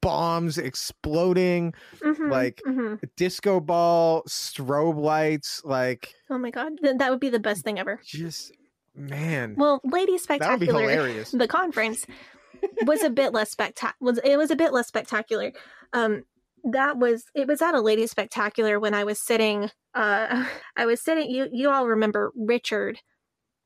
bombs exploding, Mhm, like mhm. disco ball, strobe lights, like Oh my god, Th- that would be the best thing ever. just man. Well, Lady that would be Spectacular, hilarious. the conference was a bit less spectacular. Was it was a bit less spectacular. Um, that was it was at a Lady Spectacular when I was sitting. Uh, I was sitting. You you all remember Richard,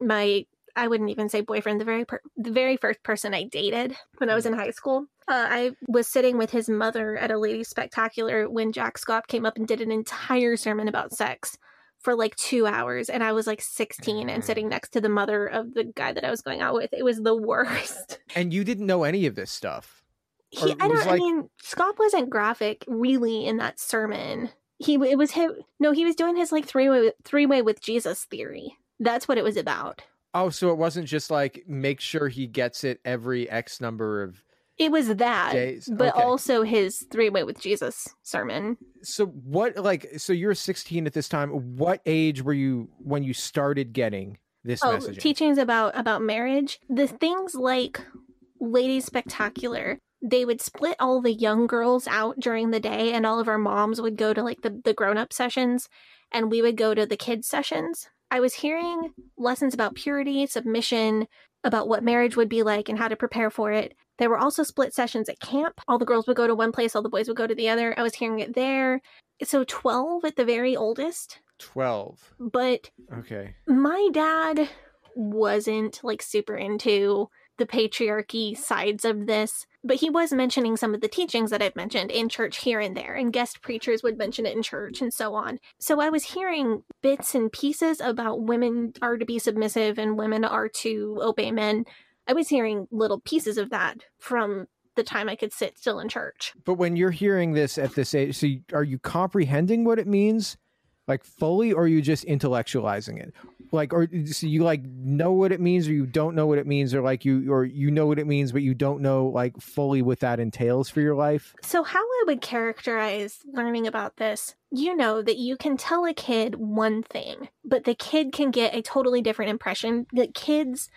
my I wouldn't even say boyfriend. The very per- the very first person I dated when I was in high school. Uh, I was sitting with his mother at a Lady Spectacular when Jack Schaap came up and did an entire sermon about sex for like two hours and I was like 16 and sitting mm. next to the mother of the guy that I was going out with. It was the worst. And you didn't know any of this stuff. He, I don't. I mean, Schaap wasn't graphic really in that sermon. He it was him. No, he was doing his like three way three way with Jesus theory. That's what it was about. Oh, so it wasn't just like make sure he gets it every X number of. It was that, Days, but okay. also his three way with Jesus sermon. So what, like, so you're 16 at this time. What age were you when you started getting this oh, message? teachings about about marriage. The things like Lady Spectacular. They would split all the young girls out during the day, and all of our moms would go to like the, the grown up sessions, and we would go to the kids sessions. I was hearing lessons about purity, submission, about what marriage would be like and how to prepare for it. There were also split sessions at camp. All the girls would go to one place, all the boys would go to the other. I was hearing it there. So 12 at the very oldest. 12. But Okay. my dad wasn't like super into the patriarchy sides of this, but he was mentioning some of the teachings that I've mentioned in church here and there, and guest preachers would mention it in church and so on. So I was hearing bits and pieces about women are to be submissive and women are to obey men. I was hearing little pieces of that from the time I could sit still in church. But when you're hearing this at this age, so you, are you comprehending what it means, like fully, or are you just intellectualizing it? Like, or so you like know what it means, or you don't know what it means, or like you, or you know what it means, but you don't know like fully what that entails for your life. So, how I would characterize learning about this, you know that you can tell a kid one thing, but the kid can get a totally different impression. That kids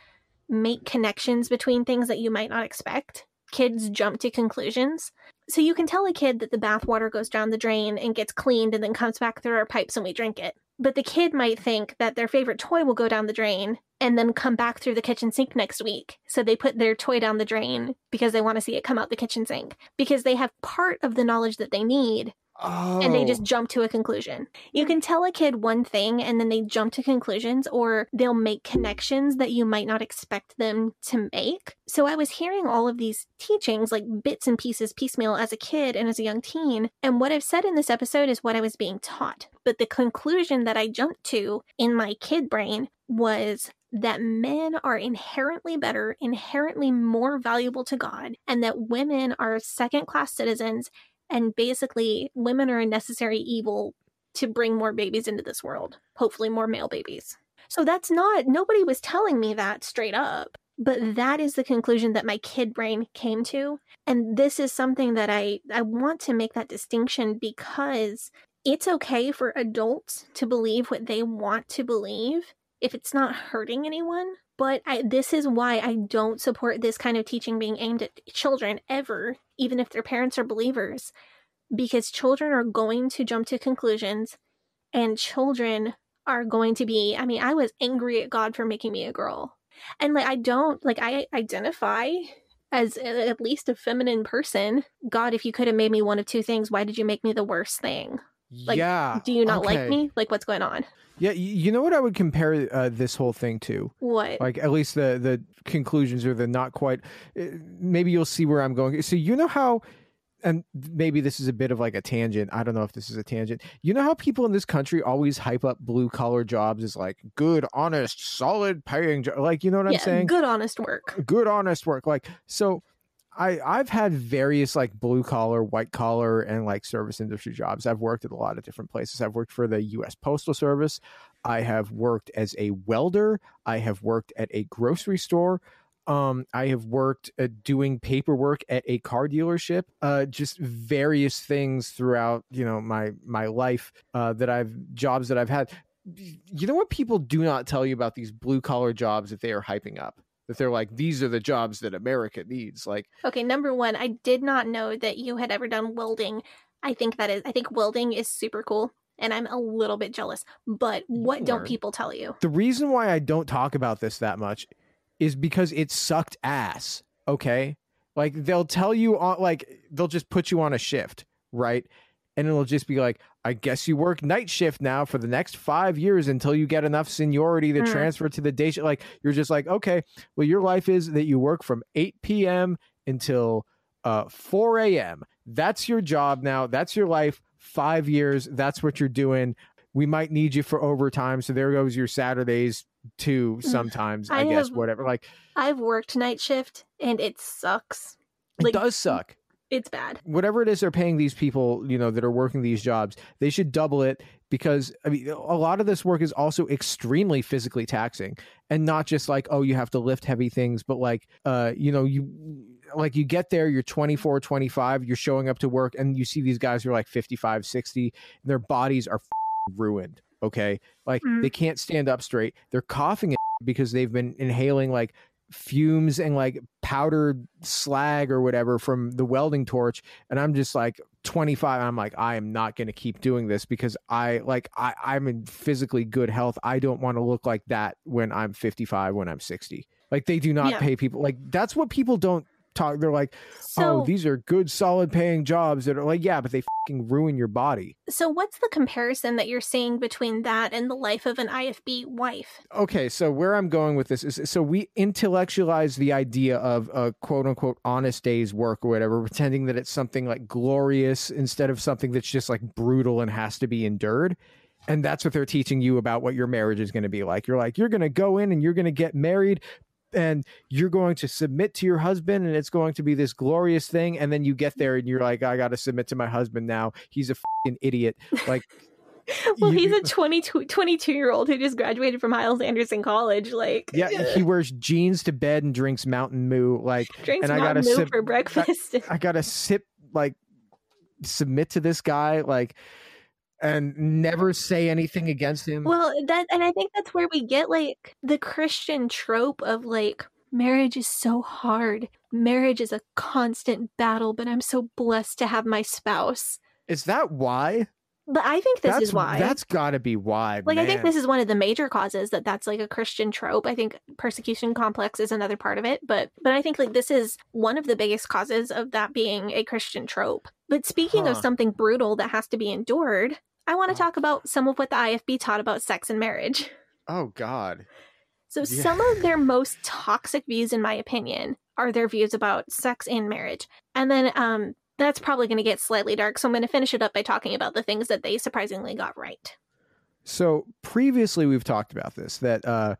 make connections between things that you might not expect. Kids jump to conclusions. So, you can tell a kid that the bathwater goes down the drain and gets cleaned and then comes back through our pipes and we drink it. But the kid might think that their favorite toy will go down the drain and then come back through the kitchen sink next week. So they put their toy down the drain because they want to see it come out the kitchen sink because they have part of the knowledge that they need Oh, and they just oh. jump to a conclusion. You can tell a kid one thing and then they jump to conclusions or they'll make connections that you might not expect them to make. So I was hearing all of these teachings, like bits and pieces, piecemeal as a kid and as a young teen. And what I've said in this episode is what I was being taught. But the conclusion that I jumped to in my kid brain was that men are inherently better, inherently more valuable to God, and that women are second class citizens and basically women are a necessary evil to bring more babies into this world hopefully more male babies so that's not nobody was telling me that straight up but that is the conclusion that my kid brain came to. And this is something that I, I want to make that distinction because it's okay for adults to believe what they want to believe if it's not hurting anyone. But I, this is why I don't support this kind of teaching being aimed at children ever, even if their parents are believers, because children are going to jump to conclusions and children are going to be. I mean, I was angry at God for making me a girl. And like, I don't, like, I identify as at least a feminine person. God, if you could have made me one of two things, why did you make me the worst thing? Like, yeah. do you not okay. like me? Like, what's going on? Yeah, you know what I would compare uh, this whole thing to? What? Like at least the the conclusions or the not quite. uh, Maybe you'll see where I'm going. So you know how, and maybe this is a bit of like a tangent. I don't know if this is a tangent. You know how people in this country always hype up blue collar jobs as like good, honest, solid paying. Jo- like you know what I'm yeah, saying? good, honest work. good honest work like so i i've had various like blue collar white collar and like service industry jobs i've worked at a lot of different places i've worked for the us postal service i have worked as a welder i have worked at a grocery store um, I have worked uh, doing paperwork at a car dealership. Uh, just various things throughout, you know, my my life uh, that I've jobs that I've had. You know what people do not tell you about these blue collar jobs that they are hyping up? That they're like, these are the jobs that America needs. Like, Okay, number one, I did not know that you had ever done welding. I think that is, I think welding is super cool, and I'm a little bit jealous. But what don't people tell you? the reason why I don't talk about this that much is because it sucked ass. Okay. Like they'll tell you on like they'll just put you on a shift, right? And it'll just be like, I guess you work night shift now for the next five years until you get enough seniority to Mm. transfer to the day shift. Like you're just like, okay, well, your life is that you work from 8 p.m. until uh 4 a.m. That's your job now. That's your life. Five years. That's what you're doing. We might need you for overtime. So there goes your Saturdays too sometimes, I, I guess, have- whatever. Like I've worked night shift, and it sucks. Like, it does suck. It's bad. Whatever it is they're paying these people, you know, that are working these jobs, they should double it because I mean a lot of this work is also extremely physically taxing and not just like, oh, you have to lift heavy things, but like uh, you know, you like you get there, you're 24, 25, you're showing up to work and you see these guys who are like 55, 60, and their bodies are ruined. Okay. Like Mm. they can't stand up straight. They're coughing because they've been inhaling like fumes and like powdered slag or whatever from the welding torch and i'm just like 25 i'm like i am not going to keep doing this because i like i i'm in physically good health i don't want to look like that when i'm 55 when i'm 60 like they do not Yeah. pay people like that's what people don't talk they're like oh, So, oh these are good solid paying jobs that are like yeah but they fucking ruin your body. So what's the comparison that you're seeing between that and the life of an IFB wife? okay so where i'm going with this is so we intellectualize the idea of a quote unquote honest day's work or whatever pretending that it's something like glorious instead of something that's just like brutal and has to be endured. And that's what they're teaching you about what your marriage is going to be like. You're like you're going to go in and you're going to get married and you're going to submit to your husband and it's going to be this glorious thing and then you get there and you're like i got to submit to my husband now he's a fucking idiot like Well, you- he's a 22, 22 year old who just graduated from Hyles-Anderson College. Like, Yeah, he wears jeans to bed and drinks Mountain Moo. Like, drinks and I Mountain gotta Dew sip- for breakfast. I gotta sip, like, submit to this guy, like, and never say anything against him. Well, that and I think that's where we get like the Christian trope of like marriage is so hard. Marriage is a constant battle, but I'm so blessed to have my spouse. Is that why? But I think this that's is why. That's gotta be why. like I think this is one of the major causes that that's like a Christian trope. I think persecution complex is another part of it, but but I think like this is one of the biggest causes of that being a Christian trope. But speaking of something brutal that has to be endured, I want to Oh. talk about some of what the IFB taught about sex and marriage. Oh God. So Yeah. some of their most toxic views, in my opinion, are their views about sex and marriage. And then um, that's probably going to get slightly dark. So I'm going to finish it up by talking about the things that they surprisingly got right. So previously we've talked about this that uh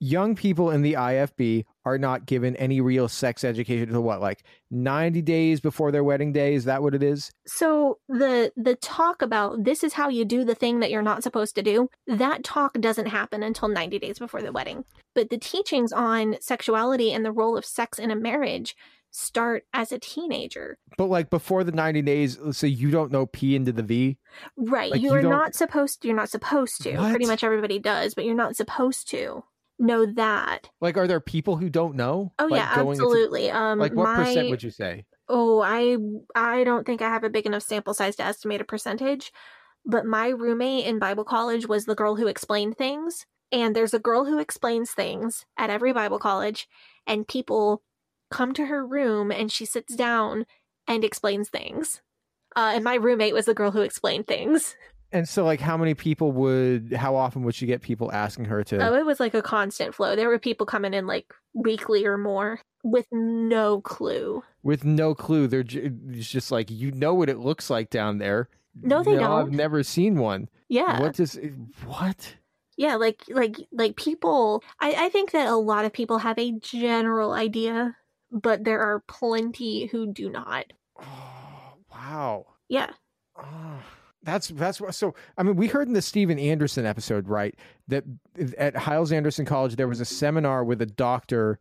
young people in the IFB are not given any real sex education until what, like 90 days before their wedding day? Is that what it is? So the the talk about this is how you do the thing that you're not supposed to do, that talk doesn't happen until 90 days before the wedding. But the teachings on sexuality and the role of sex in a marriage start as a teenager. But like before the 90 days, let's you don't know P into the V. Right. Like, you you are don't- not supposed you're not supposed to. Pretty much everybody does, but you're not supposed to know that. Like, are there people who don't know? Oh Like, yeah, going into- absolutely. um like, what my, percent would you say? Oh, I I don't think I have a big enough sample size to estimate a percentage, but my roommate in Bible college was the girl who explained things. And there's a girl who explains things at every Bible college, and people come to her room and she sits down and explains things. Uh, and my roommate was the girl who explained things. And so, like, how many people would, how often would she get people asking her to? Oh, it was like a constant flow. There were people coming in like weekly or more with no clue. with no clue. They're it's just like, you know what it looks like down there. No, they I've don't. I've never seen one. Yeah. What does, eh, what? Yeah, like like like people I, I think that a lot of people have a general idea, but there are plenty who do not. Oh, wow. Yeah. Oh, that's that's what. So I mean, we heard in the Steven Anderson episode, right, that at Hyles-Anderson College there was a seminar with a doctor,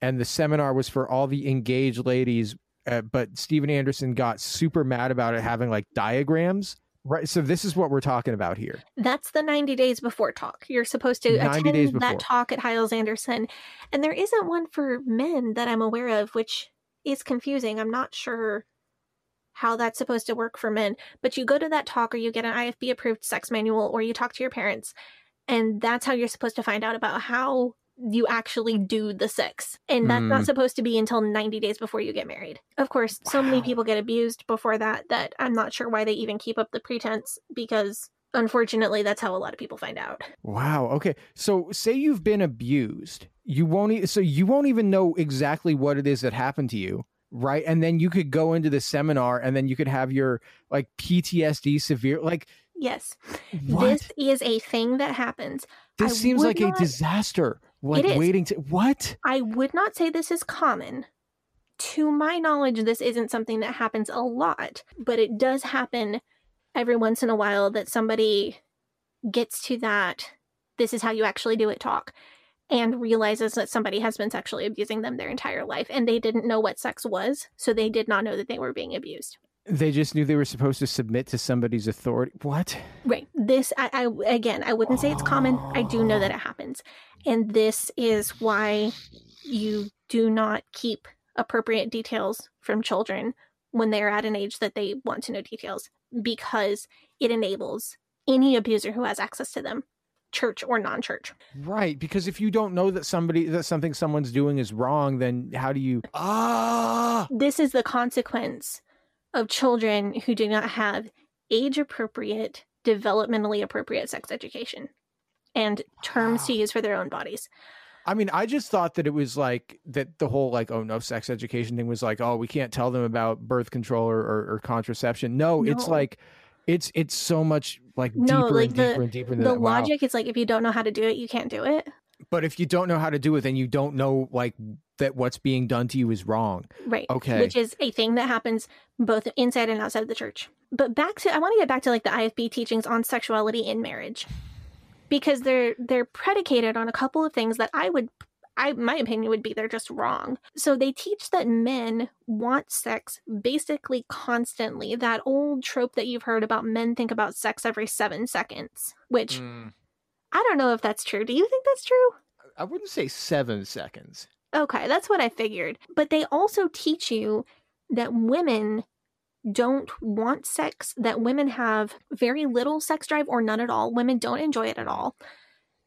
and the seminar was for all the engaged ladies. Uh, but Steven Anderson got super mad about it having like diagrams. Right. So this is what we're talking about here. That's the 90 days before talk. You're supposed to attend that talk at Hyles-Anderson. And there isn't one for men that I'm aware of, which is confusing. I'm not sure how that's supposed to work for men. But you go to that talk or you get an IFB approved sex manual or you talk to your parents. And that's how you're supposed to find out about how you actually do the sex. And that's Mm. not supposed to be until 90 days before you get married. Of course, so many people get abused before that that I'm not sure why they even keep up the pretense because unfortunately that's how a lot of people find out. Wow. Okay. So say you've been abused, you won't. E- so you won't even know exactly what it is that happened to you, right? And then you could go into the seminar, and then you could have your like PTSD severe. Like Yes. what? This is a thing that happens. This I seems like not- a disaster. Like waiting to what? I would not say this is common. To my knowledge, this isn't something that happens a lot, but it does happen every once in a while that somebody gets to that this is how you actually do it talk and realizes that somebody has been sexually abusing them their entire life and they didn't know what sex was, so they did not know that they were being abused. They just knew they were supposed to submit to somebody's authority. What? Right. This, I, I again, I wouldn't say it's common. I do know that it happens, and this is why you do not keep appropriate details from children when they're at an age that they want to know details, because it enables any abuser who has access to them, church or non-church. Right, because if you don't know that somebody that something someone's doing is wrong, then how do you Ah This is the consequence of children who do not have age-appropriate, developmentally appropriate sex education and terms to use for their own bodies. I mean, I just thought that it was like that the whole like, oh no, sex education thing was like, oh, we can't tell them about birth control or, or, or contraception. No, it's like it's it's so much like No, deeper like and the- deeper and deeper than the that. Wow. logic is like if you don't know how to do it, you can't do it. But if you don't know how to do it, then you don't know like that what's being done to you is wrong. Right. Okay. Which is a thing that happens both inside and outside of the church. But back to I want to get back to like the IFB teachings on sexuality in marriage. Because they're they're predicated on a couple of things that I would I my opinion would be they're just wrong. So they teach that men want sex basically constantly. That old trope that you've heard about men think about sex every 7 seconds, which Mm, I don't know if that's true. Do you think that's true? I wouldn't say seven seconds. Okay, that's what I figured. But they also teach you that women don't want sex, that women have very little sex drive or none at all. Women don't enjoy it at all.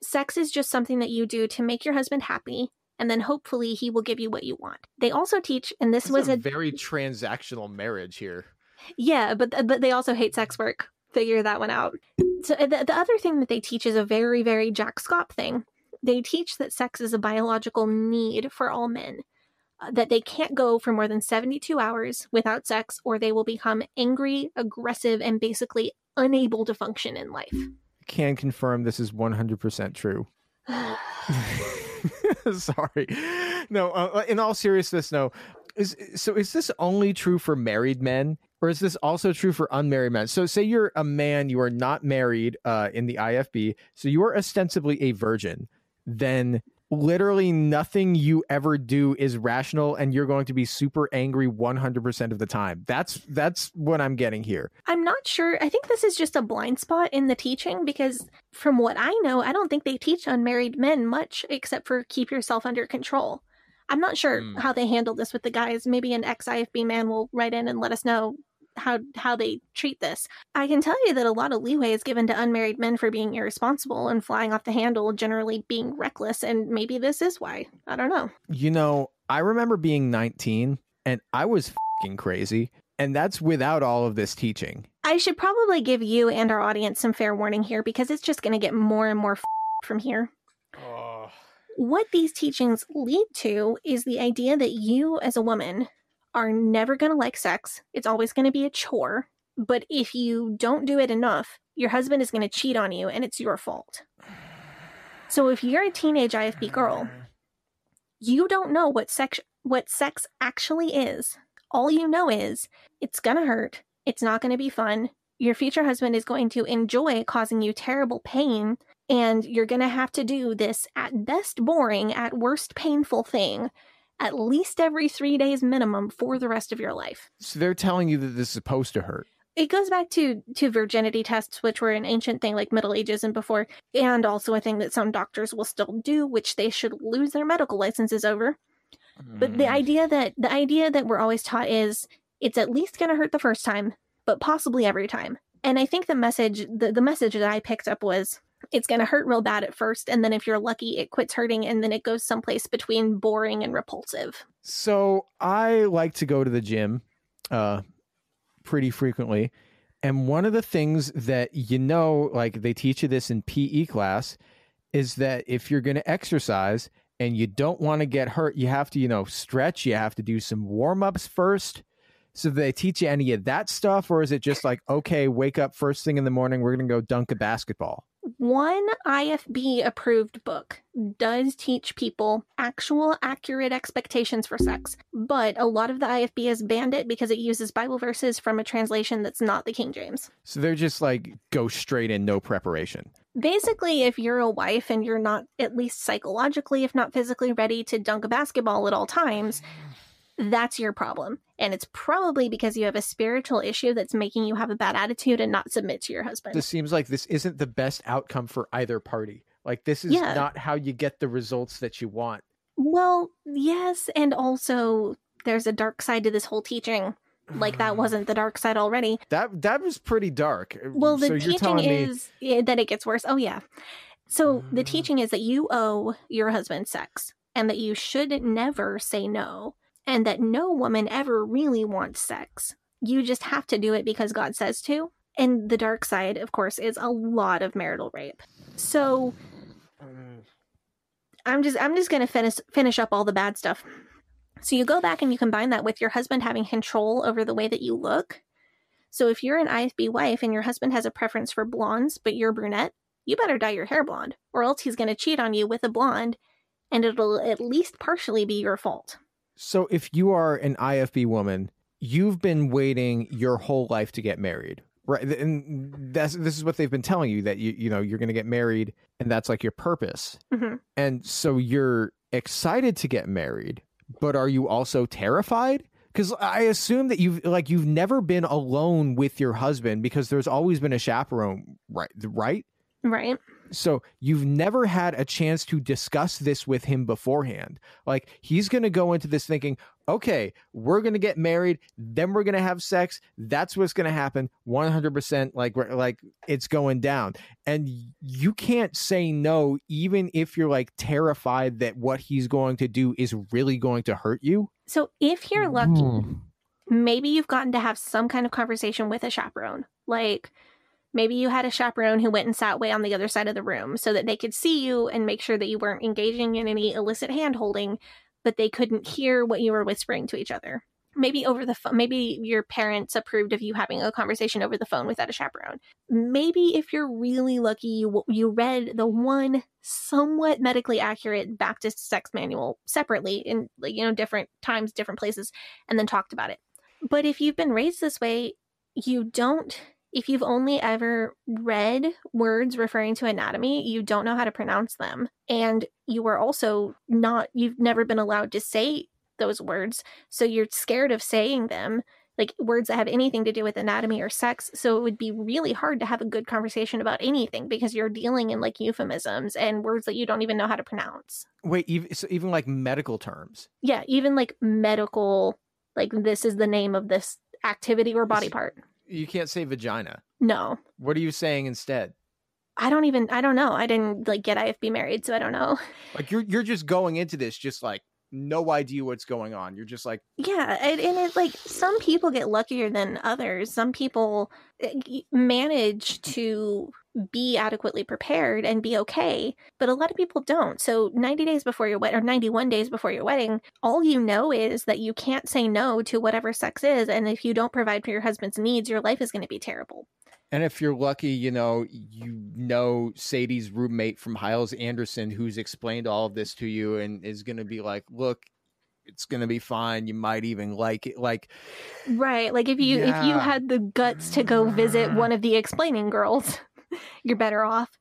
Sex is just something that you do to make your husband happy, and then hopefully he will give you what you want. They also teach, and this This was a a very transactional marriage here. yeah, but but they also hate sex work. Figure that one out. So uh, the, the other thing that they teach is a very very Jack Schaap thing. They teach that sex is a biological need for all men. uh, that they can't go for more than 72 hours without sex or they will become angry, aggressive and basically unable to function in life. Can confirm this is 100% true. Sorry. No, uh, in all seriousness, no. Is so is this only true for married men or is this also true for unmarried men? So say you're a man, you are not married uh, in the IFB, so you are ostensibly a virgin, then literally nothing you ever do is rational and you're going to be super angry 100% of the time. That's that's what I'm getting here. I'm not sure. I think this is just a blind spot in the teaching because from what I know, I don't think they teach unmarried men much except for keep yourself under control. I'm not sure Hmm. how they handle this with the guys. Maybe an ex-IFB man will write in and let us know how how they treat this. I can tell you that a lot of leeway is given to unmarried men for being irresponsible and flying off the handle, generally being reckless, and maybe this is why. I don't know. You know, I remember being 19 and I was fing crazy, and that's without all of this teaching. I should probably give you and our audience some fair warning here because it's just going to get more and more from here. What these teachings lead to is the idea that you, as a woman, are never going to like sex. It's always going to be a chore. But if you don't do it enough, your husband is going to cheat on you and it's your fault. So if you're a teenage IFB girl, mm. you don't know what sex what sex actually is. All you know is it's going to hurt. It's not going to be fun. Your future husband is going to enjoy causing you terrible pain and you're going to have to do this at best boring, at worst painful thing at least every 3 days minimum for the rest of your life. So they're telling you that this is supposed to hurt. It goes back to to virginity tests which were an ancient thing like Middle Ages and before and also a thing that some doctors will still do which they should lose their medical licenses over. But the mm. idea that the idea that we're always taught is it's at least going to hurt the first time, but possibly every time. And I think the message the, the message that I picked up was it's going to hurt real bad at first and then if you're lucky it quits hurting and then it goes someplace between boring and repulsive. So I like to go to the gym uh pretty frequently. And one of the things that you know, like they teach you this in PE class, is that if you're going to exercise and you don't want to get hurt, you have to, you know, stretch, you have to do some warm ups first. So they teach you any of that stuff, or is it just like, okay, wake up first thing in the morning, we're going to go dunk a basketball? One IFB approved book does teach people actual accurate expectations for sex, but a lot of the IFB has banned it because it uses Bible verses from a translation that's not the King James. So they're just like go straight in, no preparation. Basically, if you're a wife and you're not at least psychologically, if not physically ready to dunk a basketball at all times, that's your problem. And it's probably because you have a spiritual issue that's making you have a bad attitude and not submit to your husband. This seems like this isn't the best outcome for either party. Like this is Yeah. not how you get the results that you want. Well, yes, and also there's a dark side to this whole teaching. Like that wasn't the dark side already. That that was pretty dark. Well, the so teaching me is that it gets worse. Oh yeah. So Mm. the teaching is that you owe your husband sex and that you should never say no and that no woman ever really wants sex. You just have to do it because God says to. And the dark side, of course, is a lot of marital rape. So I'm just I'm just gonna finish finish up all the bad stuff. So you go back and you combine that with your husband having control over the way that you look. So if you're an IFB wife and your husband has a preference for blondes, but you're brunette, you better dye your hair blonde, or else he's gonna cheat on you with a blonde, and it'll at least partially be your fault. So if you are an IFB woman, you've been waiting your whole life to get married. Right. And that's this is what they've been telling you that you you know you're going to get married and that's like your purpose. hmm And so you're excited to get married, but are you also terrified? Cuz I assume that you've like you've never been alone with your husband because there's always been a chaperone, right? Right? Right? So you've never had a chance to discuss this with him beforehand. Like he's going to go into this thinking, okay, we're going to get married, then we're going to have sex. That's what's going to happen. 100% like like it's going down. And you can't say no even if you're like terrified that what he's going to do is really going to hurt you. So if you're lucky, hmm. maybe you've gotten to have some kind of conversation with a chaperone. Like maybe you had a chaperone who went and sat way on the other side of the room so that they could see you and make sure that you weren't engaging in any illicit hand holding, but they couldn't hear what you were whispering to each other. maybe over the phone maybe your parents approved of you having a conversation over the phone without a chaperone maybe if you're really lucky you you read the one somewhat medically accurate baptist sex manual separately in you know different times different places and then talked about it but if you've been raised this way you don't if you've only ever read words referring to anatomy, you don't know how to pronounce them. And you are also not, you've never been allowed to say those words. So you're scared of saying them, like words that have anything to do with anatomy or sex. So it would be really hard to have a good conversation about anything because you're dealing in like euphemisms and words that you don't even know how to pronounce. Wait, even, so even like medical terms? Yeah, even like medical, like this is the name of this activity or body part. You can't say vagina. No. What are you saying instead? I don't even I don't know. I didn't like get IFB married, so I don't know. Like you're you're just going into this just like no idea what's going on. You're just like Yeah, and, and it like some people get luckier than others. Some people eh, manage to be adequately prepared and be okay, but a lot of people don't. So 90 days before your wedding or 91 days before your wedding, all you know is that you can't say no to whatever sex is and if you don't provide for your husband's needs, your life is going to be terrible. And if you're lucky, you know, you know Sadie's roommate from Hyles-Anderson who's explained all of this to you and is going to be like, look, it's going to be fine. You might even like it. Like, right. Like if you, yeah. if you had the guts to go visit one of the explaining girls, you're better off.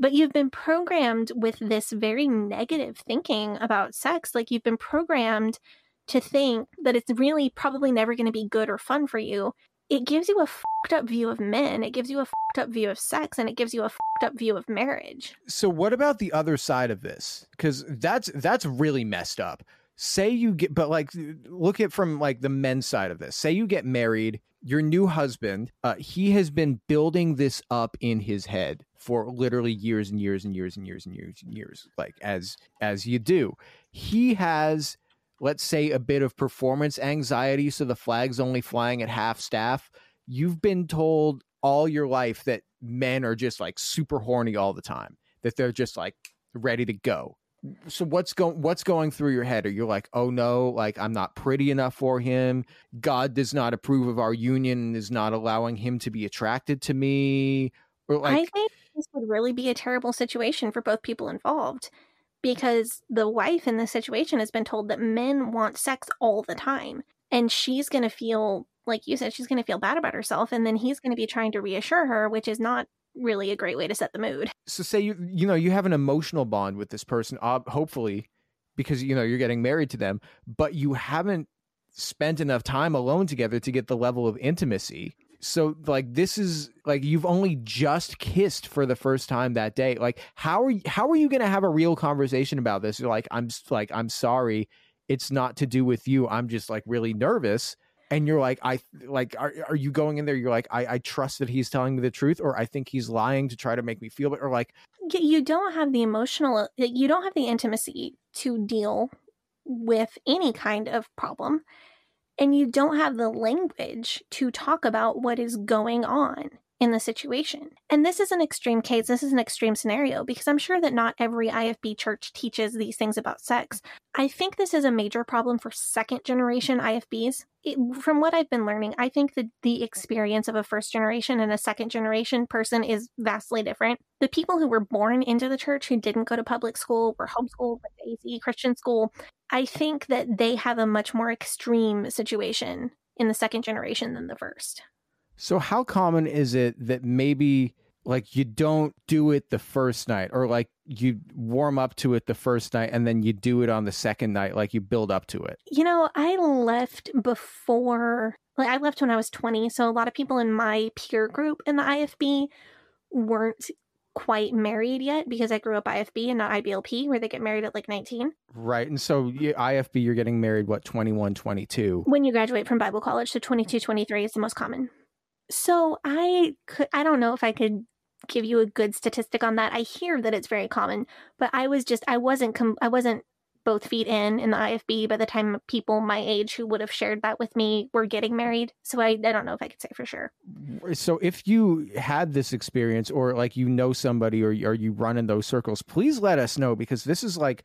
But you've been programmed with this very negative thinking about sex. Like you've been programmed to think that it's really probably never going to be good or fun for you it gives you a fucked up view of men, it gives you a fucked up view of sex, and it gives you a fucked up view of marriage. So what about the other side of this? Because that's that's really messed up. Say you get, but like, look at from like the men's side of this. Say you get married, your new husband, uh, he has been building this up in his head for literally years and years and years and years and years and years, like as as you do. He has let's say a bit of performance anxiety so the flag's only flying at half staff you've been told all your life that men are just like super horny all the time that they're just like ready to go so what's going what's going through your head are you like oh no like i'm not pretty enough for him god does not approve of our union and is not allowing him to be attracted to me or like i think this would really be a terrible situation for both people involved because the wife in this situation has been told that men want sex all the time. And she's going to feel, like you said, she's going to feel bad about herself. And then he's going to be trying to reassure her, which is not really a great way to set the mood. So, say you, you know, you have an emotional bond with this person, uh, hopefully, because, you know, you're getting married to them, but you haven't spent enough time alone together to get the level of intimacy. So like this is like you've only just kissed for the first time that day. Like how are you how are you going to have a real conversation about this? You're like i'm like i'm sorry. It's not to do with you. I'm just like really nervous and you're like i like are, are you going in there? You're like I, I trust that he's telling me the truth or i think he's lying to try to make me feel it or like you don't have the emotional uh, you don't have the intimacy to deal with any kind of problem and you don't have the language to talk about what is going on in the situation. And this is an extreme case. This is an extreme scenario because I'm sure that not every IFB church teaches these things about sex. I think this is a major problem for second generation IFBs. It, from what I've been learning, I think that the experience of a first generation and a second generation person is vastly different. The people who were born into the church who didn't go to public school, were homeschooled, with AZ Christian school, I think that they have a much more extreme situation in the second generation than the first. So, how common is it that maybe like you don't do it the first night or like you warm up to it the first night and then you do it on the second night, like you build up to it? You know, I left before, like, I left when I was 20. So, a lot of people in my peer group in the IFB weren't quite married yet because I grew up IFB and not IBLP where they get married at like 19. Right. And so IFB, you're getting married, what, 21, 22? When you graduate from Bible college. So 22, 23 is the most common. So I could, I don't know if I could give you a good statistic on that. I hear that it's very common, but I was just, I wasn't, com- I wasn't both feet in in the IFB by the time people my age who would have shared that with me were getting married. So I, I don't know if I could say for sure. So if you had this experience or like you know somebody or, or you run in those circles, please let us know because this is like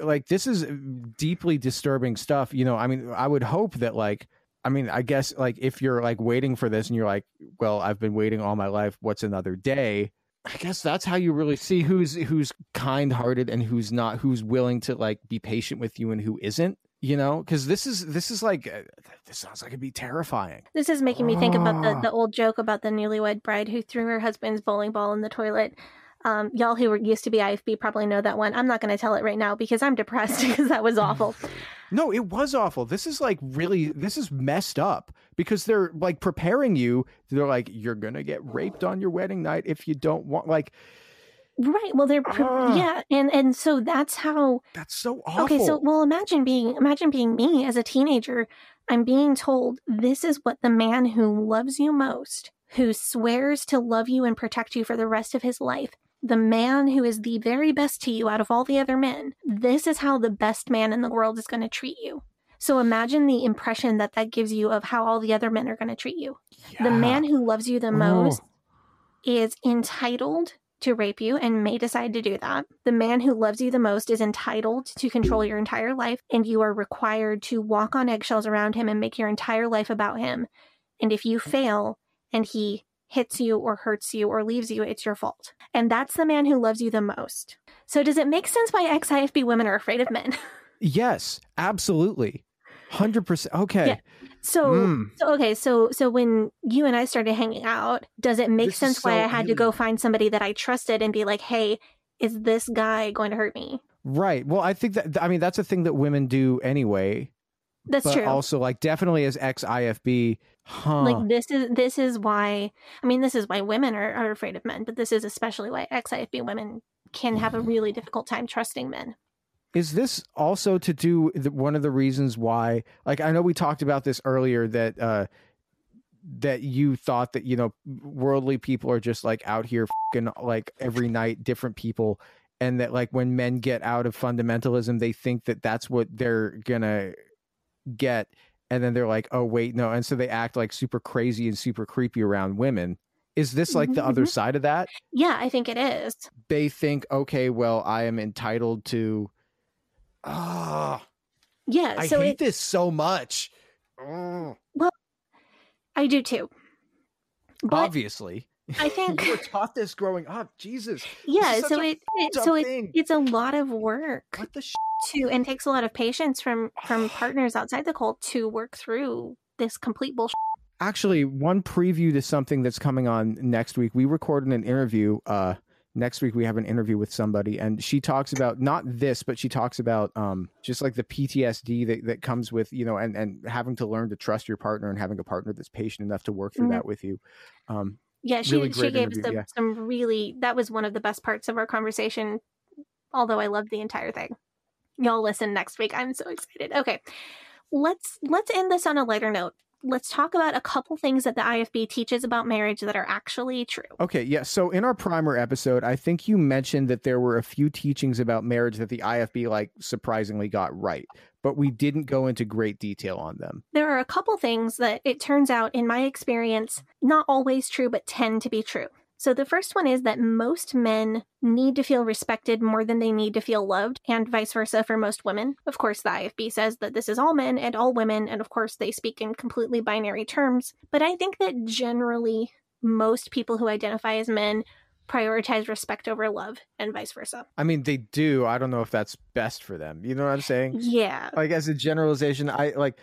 like this is uh, deeply disturbing stuff. You know, I mean, I would hope that like I mean, I guess like if you're like waiting for this and you're like, well, I've been waiting all my life. What's another day? I guess that's how you really see who's who's kind-hearted and who's not, who's willing to like be patient with you and who isn't. You know, because this is this is like uh, this sounds like it'd be terrifying. This is making me think about the, Ah. the old joke about the newlywed bride who threw her husband's bowling ball in the toilet. Um, y'all who were used to be IFB probably know that one. I'm not going to tell it right now because I'm depressed because that was awful. No, it was awful. This is like really this is messed up because they're like preparing you. They're like you're gonna get raped on your wedding night if you don't want like Right. Well, they're pre- Ah. yeah, and and so that's how. that's so awful. Okay, so well, imagine being imagine being me as a teenager. I'm being told this is what the man who loves you most, who swears to love you and protect you for the rest of his life, the man who is the very best to you out of all the other men. This is how the best man in the world is going to treat you. So imagine the impression that that gives you of how all the other men are going to treat you. The man who loves you the Oh. most is entitled to rape you and may decide to do that. The man who loves you the most is entitled to control your entire life, and you are required to walk on eggshells around him and make your entire life about him. And if you fail and he hits you or hurts you or leaves you, it's your fault. And that's the man who loves you the most. So, does it make sense why ex IFB women are afraid of men? Yes, absolutely. 100%. Okay. Yeah. So, Mm. so okay, so so when you and I started hanging out, does it make This is sense why I had to go find somebody that I trusted and be like, "Hey, is this guy going to hurt me?" Right. Well, I think that I mean that's a thing that women do anyway. That's but true. also like definitely as ex IFB, huh? Like this is this is why I mean this is why women are, are afraid of men, but this is especially why ex-IFB women can have a really difficult time trusting men. is this also to do one of the reasons why like i know we talked about this earlier that uh that you thought that you know worldly people are just like out here fucking like every night different people and that like when men get out of fundamentalism they think that that's what they're gonna get and then they're like oh wait no and so they act like super crazy and super creepy around women is this like the other Mhm. side of that Yeah, I think it is. they think okay well i am entitled to ah Yeah, I so hate it, this so much. Well, I do too. But Obviously, I think you were taught this growing up. Jesus, yeah, so it, it so it, it's a lot of work what the sh- to and takes a lot of patience from from partners outside the cult to work through this complete bullshit. Actually, one preview to something that's coming on next week. We recorded an interview. Uh, next week we have an interview with somebody, and she talks about not this, but she talks about um just like the PTSD that, that comes with you know, and and having to learn to trust your partner and having a partner that's patient enough to work through Mhm. that with you. Um, Yeah, she Really she gave us some, yeah. some really that was one of the best parts of our conversation. Although I loved the entire thing. Y'all listen next week. I'm so excited. Okay. Let's let's end this on a lighter note. Let's talk about a couple things that the IFB teaches about marriage that are actually true. Okay, yeah. So in our primer episode, I think you mentioned that there were a few teachings about marriage that the IFB like surprisingly got right, but we didn't go into great detail on them. There are a couple things that it turns out in my experience not always true but tend to be true. So the first one is that most men need to feel respected more than they need to feel loved, and vice versa for most women. Of course, the IFB says that this is all men and all women, and of course, they speak in completely binary terms. But I think that generally, most people who identify as men prioritize respect over love, and vice versa. I mean, they do. I don't know if that's best for them. You know what I'm saying? Yeah. Like as a generalization, I like.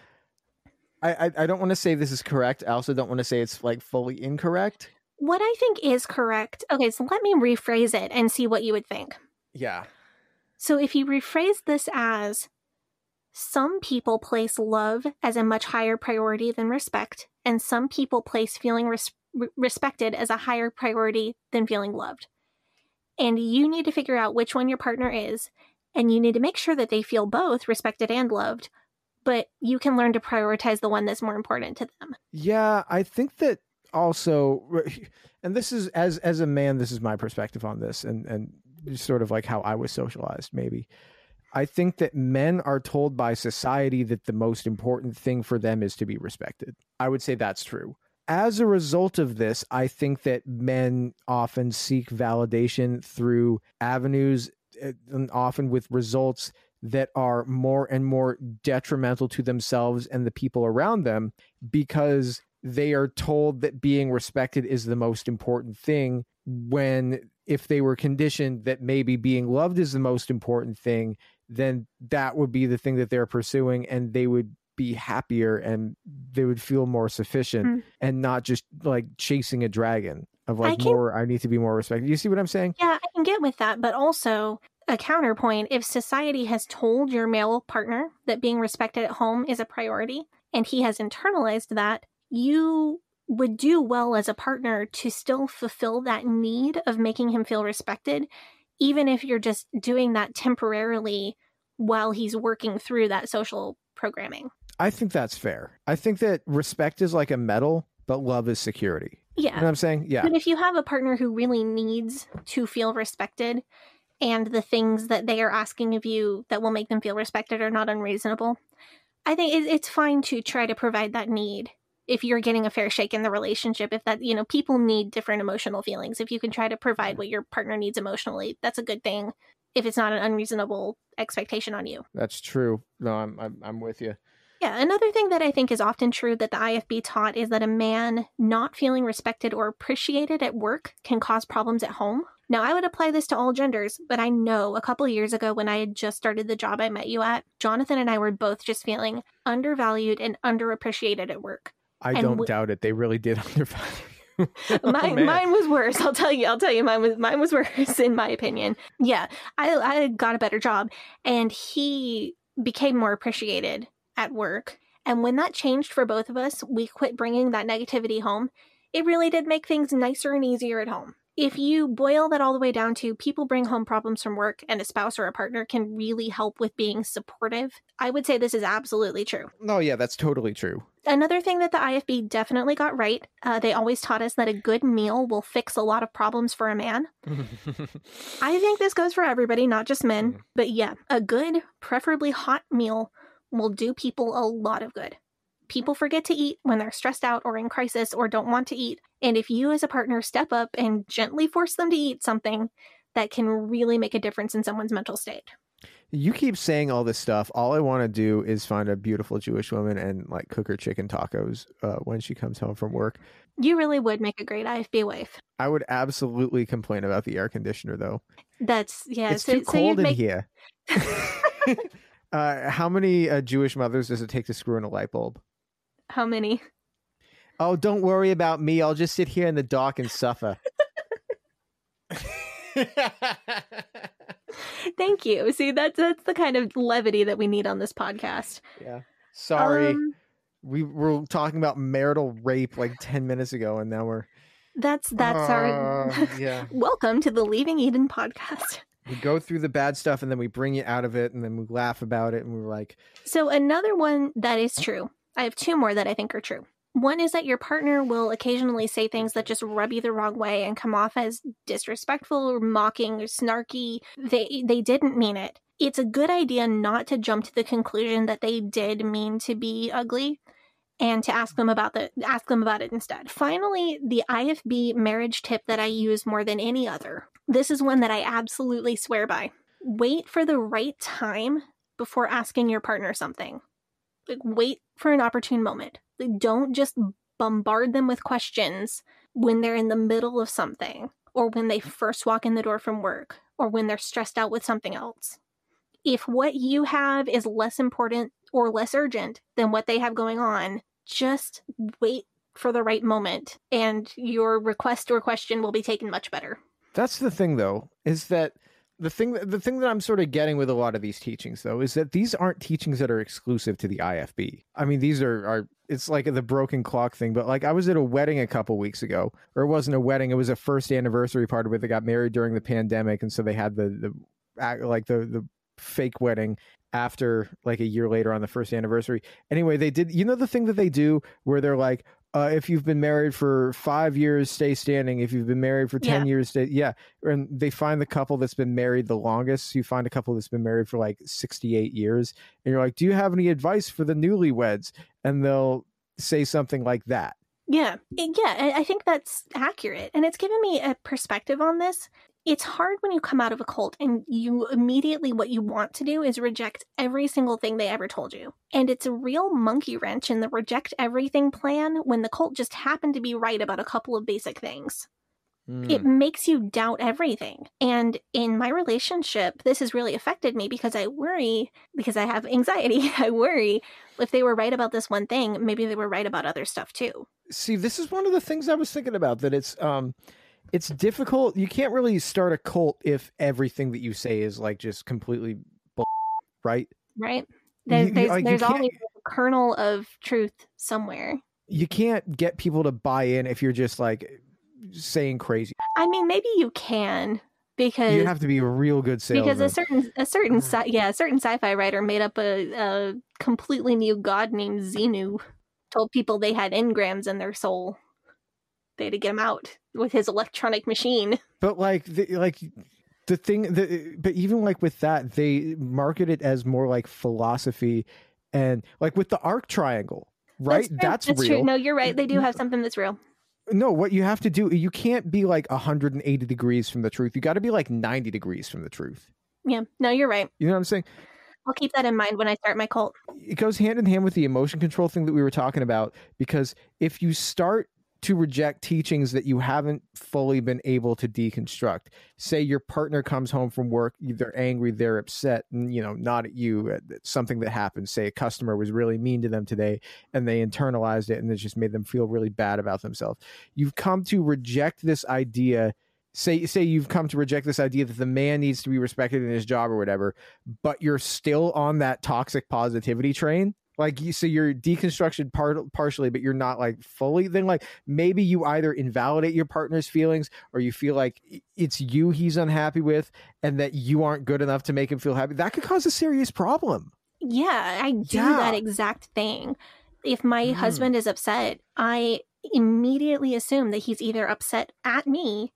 I, I, don't want to say this is correct. I also don't want to say it's like fully incorrect. What I think is correct. Okay, so let me rephrase it and see what you would think. Yeah. So if you rephrase this as some people place love as a much higher priority than respect, and some people place feeling res- respected as a higher priority than feeling loved. And you need to figure out which one your partner is, and you need to make sure that they feel both respected and loved, but you can learn to prioritize the one that's more important to them. Yeah, I think that also, and this is as as a man, this is my perspective on this, and and sort of like how I was socialized, maybe. I think that men are told by society that the most important thing for them is to be respected. I would say that's true. As a result of this, I think that men often seek validation through avenues, uh, and often with results that are more and more detrimental to themselves and the people around them because they are told that being respected is the most important thing when if they were conditioned that maybe being loved is the most important thing then that would be the thing that they're pursuing and they would be happier and they would feel more sufficient Mm. and not just like chasing a dragon of I like can- more I need to be more respected. You see what I'm saying? Yeah, I can get with that, but also a counterpoint if society has told your male partner that being respected at home is a priority and he has internalized that, you would do well as a partner to still fulfill that need of making him feel respected, even if you're just doing that temporarily while he's working through that social programming. I think that's fair. I think that respect is like a medal, but love is security. You know Yeah. what I'm saying? Yeah. But if you have a partner who really needs to feel respected and the things that they are asking of you that will make them feel respected are not unreasonable, I think it's fine to try to provide that need if you're getting a fair shake in the relationship. If that, you know, people need different emotional feelings. If you can try to provide mm-hmm. what your partner needs emotionally, that's a good thing. If it's not an unreasonable expectation on you. That's true. No, I'm I'm, I'm with you. Yeah, another thing that I think is often true that the IFB taught is that a man not feeling respected or appreciated at work can cause problems at home. Now, I would apply this to all genders, but I know a couple years ago when I had just started the job I met you at, Jonathan and I were both just feeling undervalued and underappreciated at work. I And don't w- doubt it. They really did undervalue. you. Oh, mine, mine was worse. I'll tell you. I'll tell you. Mine was mine was worse in my opinion. Yeah, I I got a better job, and he became more appreciated at work. And when that changed for both of us, we quit bringing that negativity home. It really did make things nicer and easier at home. If you boil that all the way down to people bring home problems from work and a spouse or a partner can really help with being supportive, I would say this is absolutely true. Oh, yeah, that's totally true. Another thing that the IFB definitely got right, uh, they always taught us that a good meal will fix a lot of problems for a man. I think this goes for everybody, not just men. But yeah, a good, preferably hot meal will do people a lot of good. People forget to eat when they're stressed out or in crisis or don't want to eat. And if you, as a partner, step up and gently force them to eat something, that can really make a difference in someone's mental state. You keep saying all this stuff. All I want to do is find a beautiful Jewish woman and like cook her chicken tacos uh, when she comes home from work. You really would make a great IFB wife. I would absolutely complain about the air conditioner though. That's, yeah. it's so, too so cold in make, here. uh, how many uh, Jewish mothers does it take to screw in a light bulb? How many? Oh, don't worry about me. I'll just sit here in the dark and suffer. Thank you. See, that's that's the kind of levity that we need on this podcast. yeah. Sorry. Um, we were talking about marital rape like 10 minutes ago and now we're that's that's our Uh, yeah. welcome to the Leaving Eden podcast. we go through the bad stuff and then we bring you out of it and then we laugh about it and we're like So another one that is true. I have two more that I think are true. One is that your partner will occasionally say things that just rub you the wrong way and come off as disrespectful or mocking or snarky. They they didn't mean it. It's a good idea not to jump to the conclusion that they did mean to be ugly and to ask them about the ask them about it instead. Finally, the IFB marriage tip that I use more than any other. This is one that I absolutely swear by. Wait for the right time before asking your partner something. Like wait for an opportune moment. Like, don't just bombard them with questions when they're in the middle of something or when they first walk in the door from work or when they're stressed out with something else. If what you have is less important or less urgent than what they have going on, just wait for the right moment and your request or question will be taken much better. That's the thing, though, is that the thing the thing that I'm sort of getting with a lot of these teachings, though, is that these aren't teachings that are exclusive to the IFB. I mean, these are are it's like the broken clock thing. But like, I was at a wedding a couple weeks ago, or it wasn't a wedding; it was a first anniversary party where they got married during the pandemic, and so they had the the like the the fake wedding after like a year later on the first anniversary. Anyway, they did you know the thing that they do where they're like, uh, if you've been married for five years, stay standing. If you've been married for ten Yeah. years, stay yeah. And they find the couple that's been married the longest. You find a couple that's been married for like sixty-eight years, and you're like, "Do you have any advice for the newlyweds?" And they'll say something like that. Yeah. Yeah, I think that's accurate. And it's given me a perspective on this. It's hard when you come out of a cult and you immediately what you want to do is reject every single thing they ever told you. And it's a real monkey wrench in the reject everything plan when the cult just happened to be right about a couple of basic things. Hmm. It makes you doubt everything. And in my relationship, this has really affected me because I worry, because I have anxiety, I worry if they were right about this one thing, maybe they were right about other stuff too. See, this is one of the things I was thinking about that it's um it's difficult. You can't really start a cult if everything that you say is like just completely bull, right? Right? There, You- there's like, there's always a kernel of truth somewhere. You can't get people to buy in if you're just like saying crazy. I mean, maybe you can because You have to be a real good salesman. because a certain a certain mm. sci- yeah a certain sci-fi writer made up a, a completely new god named Xenu. Told people they had engrams in their soul. They had to get him out with his electronic machine. But like the, like the thing the but even like with that they market it as more like philosophy and like with the arc triangle, right? true. That's, That's real. true. No, you're right. They do have something that's real. No, what you have to do, you can't be like 180 degrees from the truth. You got to be like 90 degrees from the truth. Yeah. No, you're right. You know what I'm saying? I'll keep that in mind when I start my cult. It goes hand in hand with the emotion control thing that we were talking about because if you start to reject teachings that you haven't fully been able to deconstruct, say your partner comes home from work, they're angry, they're upset, and you know, not at you, uh, at at something that happened. Say a customer was really mean to them today and they internalized it and it just made them feel really bad about themselves. You've come to reject this idea say say you've come to reject this idea that the man needs to be respected in his job or whatever but you're still on that toxic positivity train like you so you're deconstructed part partially but you're not like fully then like maybe you either invalidate your partner's feelings or you feel like it's you he's unhappy with and that you aren't good enough to make him feel happy that could cause a serious problem Yeah, I do Yeah. that exact thing. If my Mm. husband is upset, I immediately assume that he's either upset at me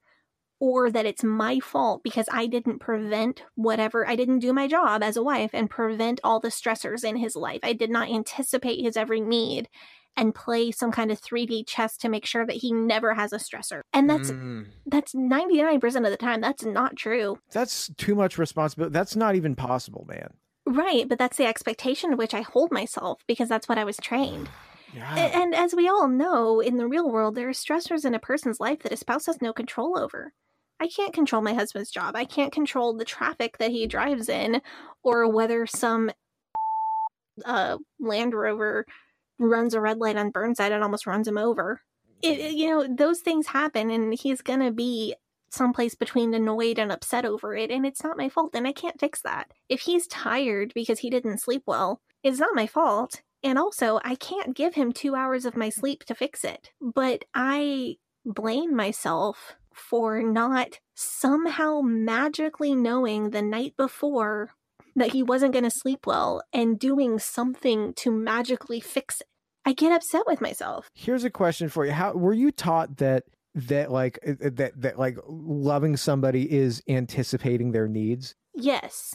or that it's my fault because I didn't prevent whatever, I didn't do my job as a wife and prevent all the stressors in his life. I did not anticipate his every need and play some kind of 3D chess to make sure that he never has a stressor. And that's Mm. that's 99% of the time that's not true. that's too much responsibility that's not even possible man Right, but that's the expectation to which I hold myself because that's what I was trained. yeah And as we all know, in the real world, there are stressors in a person's life that a spouse has no control over. I can't control my husband's job. I can't control the traffic that he drives in or whether some uh, Land Rover runs a red light on Burnside and almost runs him over. It, it- you know, those things happen, and he's going to be someplace between annoyed and upset over it, and it's not my fault, and I can't fix that. If he's tired because he didn't sleep well, it's not my fault. And also, I can't give him two hours of my sleep to fix it. But I blame myself for not somehow magically knowing the night before that he wasn't going to sleep well and doing something to magically fix it. I get upset with myself. here's a question for you how were you taught that that like uh, uh, that that like loving somebody is anticipating their needs Yes,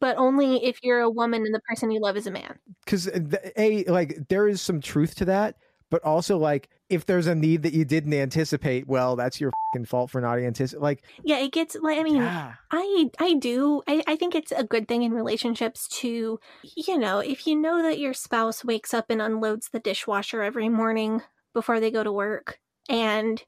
but only if you're a woman and the person you love is a man. because a like there is some truth to that but also like if there's a need that you didn't anticipate well that's your fucking fault for not anticipating like Yeah, it gets like I mean, yeah I I do. I, I think it's a good thing in relationships to, you know, if you know that your spouse wakes up and unloads the dishwasher every morning before they go to work and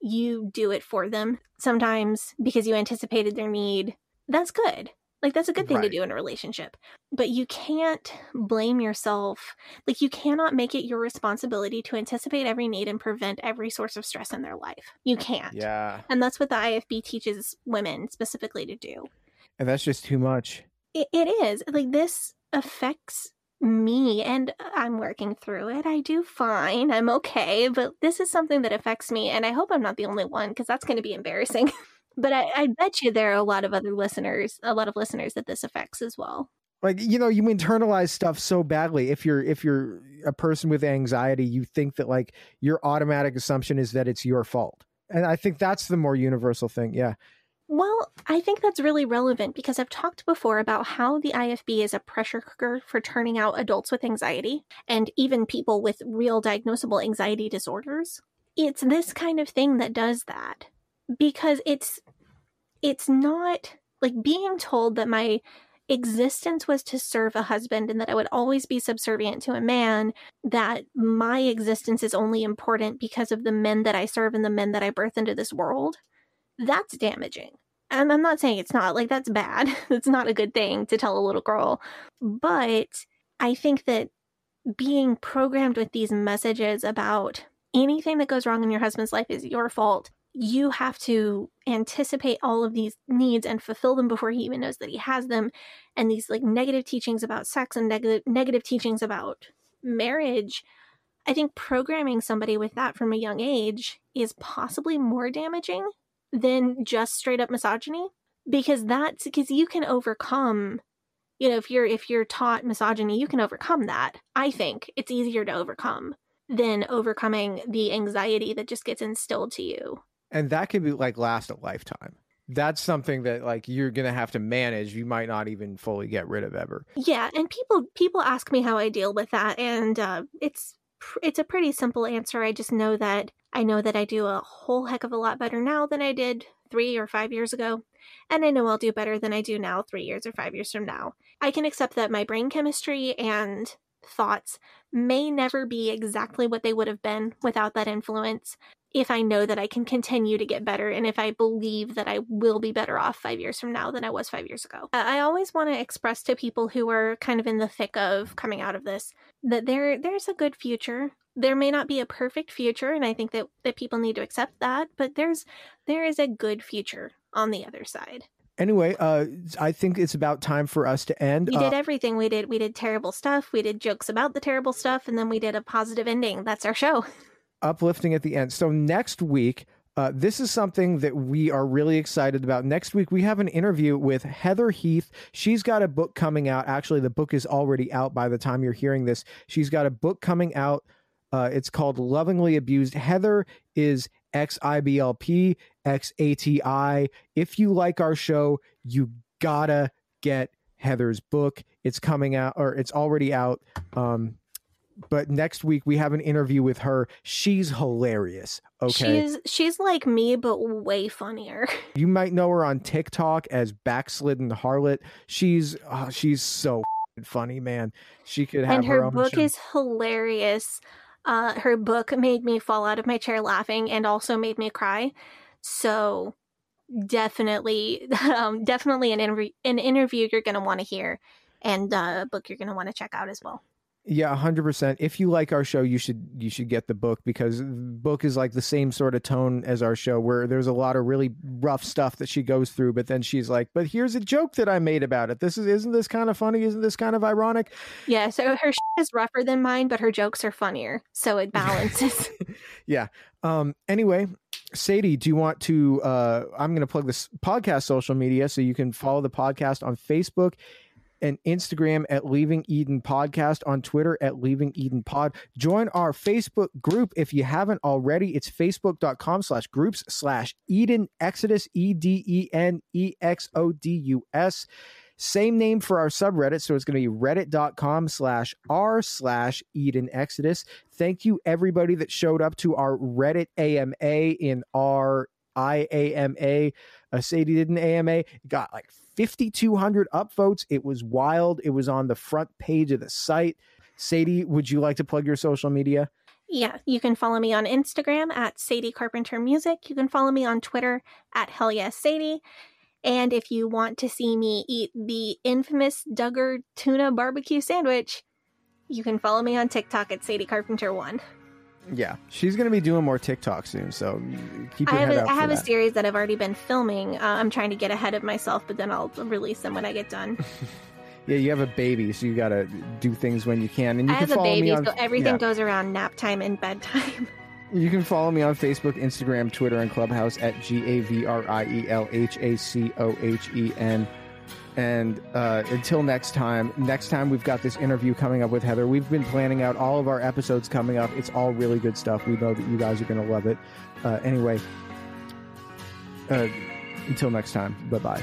you do it for them sometimes because you anticipated their need, that's good. Like that's a good thing Right. to do in a relationship. But you can't blame yourself. Like you cannot make it your responsibility to anticipate every need and prevent every source of stress in their life. You can't. yeah And that's what the IFB teaches women specifically to do. and that's just too much It, it is. Like, this affects me, and I'm working through it. I do fine. I'm okay. But this is something that affects me, and I hope I'm not the only one because that's going to be embarrassing. but I, I bet you there are a lot of other listeners, a lot of listeners that this affects as well. like you know you internalize stuff so badly if you're if you're a person with anxiety you think that like your automatic assumption is that it's your fault and i think that's the more universal thing yeah Well, I think that's really relevant because I've talked before about how the IFB is a pressure cooker for turning out adults with anxiety and even people with real diagnosable anxiety disorders. It's this kind of thing that does that because it's it's not like being told that my existence was to serve a husband and that I would always be subservient to a man, that my existence is only important because of the men that I serve and the men that I birth into this world, that's damaging. And I'm not saying it's not, like, that's bad. It's not a good thing to tell a little girl. But I think that being programmed with these messages about anything that goes wrong in your husband's life is your fault you have to anticipate all of these needs and fulfill them before he even knows that he has them and these like negative teachings about sex and negative negative teachings about marriage i think programming somebody with that from a young age is possibly more damaging than just straight up misogyny because that's because you can overcome you know if you're if you're taught misogyny you can overcome that i think. It's easier to overcome than overcoming the anxiety that just gets instilled to you and that can be like last a lifetime. That's something that like you're gonna have to manage. You might not even fully get rid of ever. Yeah and people people ask me how i deal with that and uh, it's it's a pretty simple answer. I just know that i know that i do a whole heck of a lot better now than i did three or five years ago and i know i'll do better than i do now three years or five years from now. I can accept that my brain chemistry and thoughts may never be exactly what they would have been without that influence if I know that I can continue to get better and if I believe that I will be better off five years from now than I was five years ago. I always want to express to people who are kind of in the thick of coming out of this that there there's a good future. There may not be a perfect future, and I think that, that people need to accept that, but there's there is a good future on the other side. Anyway, uh, I think it's about time for us to end. We did uh, everything. We did we did terrible stuff. We did jokes about the terrible stuff, and then we did a positive ending. That's our show. uplifting at the end. So next week, uh, this is something that we are really excited about. Next week, we have an interview with Heather Heath. She's got a book coming out. Actually, the book is already out by the time you're hearing this. She's got a book coming out. Uh, it's called Lovingly Abused. Heather is XIBLP, XATI. If you like our show, you gotta get Heather's book. It's coming out, or it's already out. Um, but next week we have an interview with her. She's hilarious. Okay. She's she's like me but way funnier. You might know her on TikTok as Backslidden Harlot. She's oh, she's so funny, man. She could have And her, her book show. is hilarious. Uh her book made me fall out of my chair laughing and also made me cry. So definitely um definitely an interview an interview you're going to want to hear and uh, a book you're going to want to check out as well. Yeah, hundred percent. If you like our show, you should you should get the book because the book is like the same sort of tone as our show, where there's a lot of really rough stuff that she goes through, but then she's like, "But here's a joke that I made about it. This is isn't this kind of funny? Isn't this kind of ironic?" Yeah, so her is rougher than mine, but her jokes are funnier, so it balances. yeah. Um. Anyway, Sadie, do you want to? Uh, I'm going to plug this podcast social media so you can follow the podcast on Facebook and Instagram at Leaving Eden Podcast, on Twitter at Leaving Eden Pod. Join our Facebook group if you haven't already. It's facebook.com slash groups slash Eden Exodus, E D E N E X O D U S. Same name for our subreddit. So it's going to be reddit.com slash r slash Eden Exodus. Thank you, everybody that showed up to our Reddit AMA in our IAMA. Uh, Sadie did an AMA. Got like 5,200 upvotes. It was wild. It was on the front page of the site. Sadie, would you like to plug your social media? Yeah, you can follow me on Instagram at Sadie Carpenter Music. You can follow me on Twitter at Hell Yes Sadie. And if you want to see me eat the infamous Duggar tuna barbecue sandwich, you can follow me on TikTok at Sadie Carpenter One. Yeah, she's going to be doing more TikTok soon, so keep I your have head a, out I have a series that I've already been filming. Uh, I'm trying to get ahead of myself, but then I'll release them when I get done. Yeah, you have a baby, so you got to do things when you can. And you I can have a baby, me on so everything yeah. goes around nap time and bedtime. You can follow me on Facebook, Instagram, Twitter, and Clubhouse at G A V R I E L H A C O H E N. And uh, until next time, next time we've got this interview coming up with Heather. We've been planning out all of our episodes coming up. It's all really good stuff. We know that you guys are going to love it. Uh, anyway, uh, until next time, bye bye.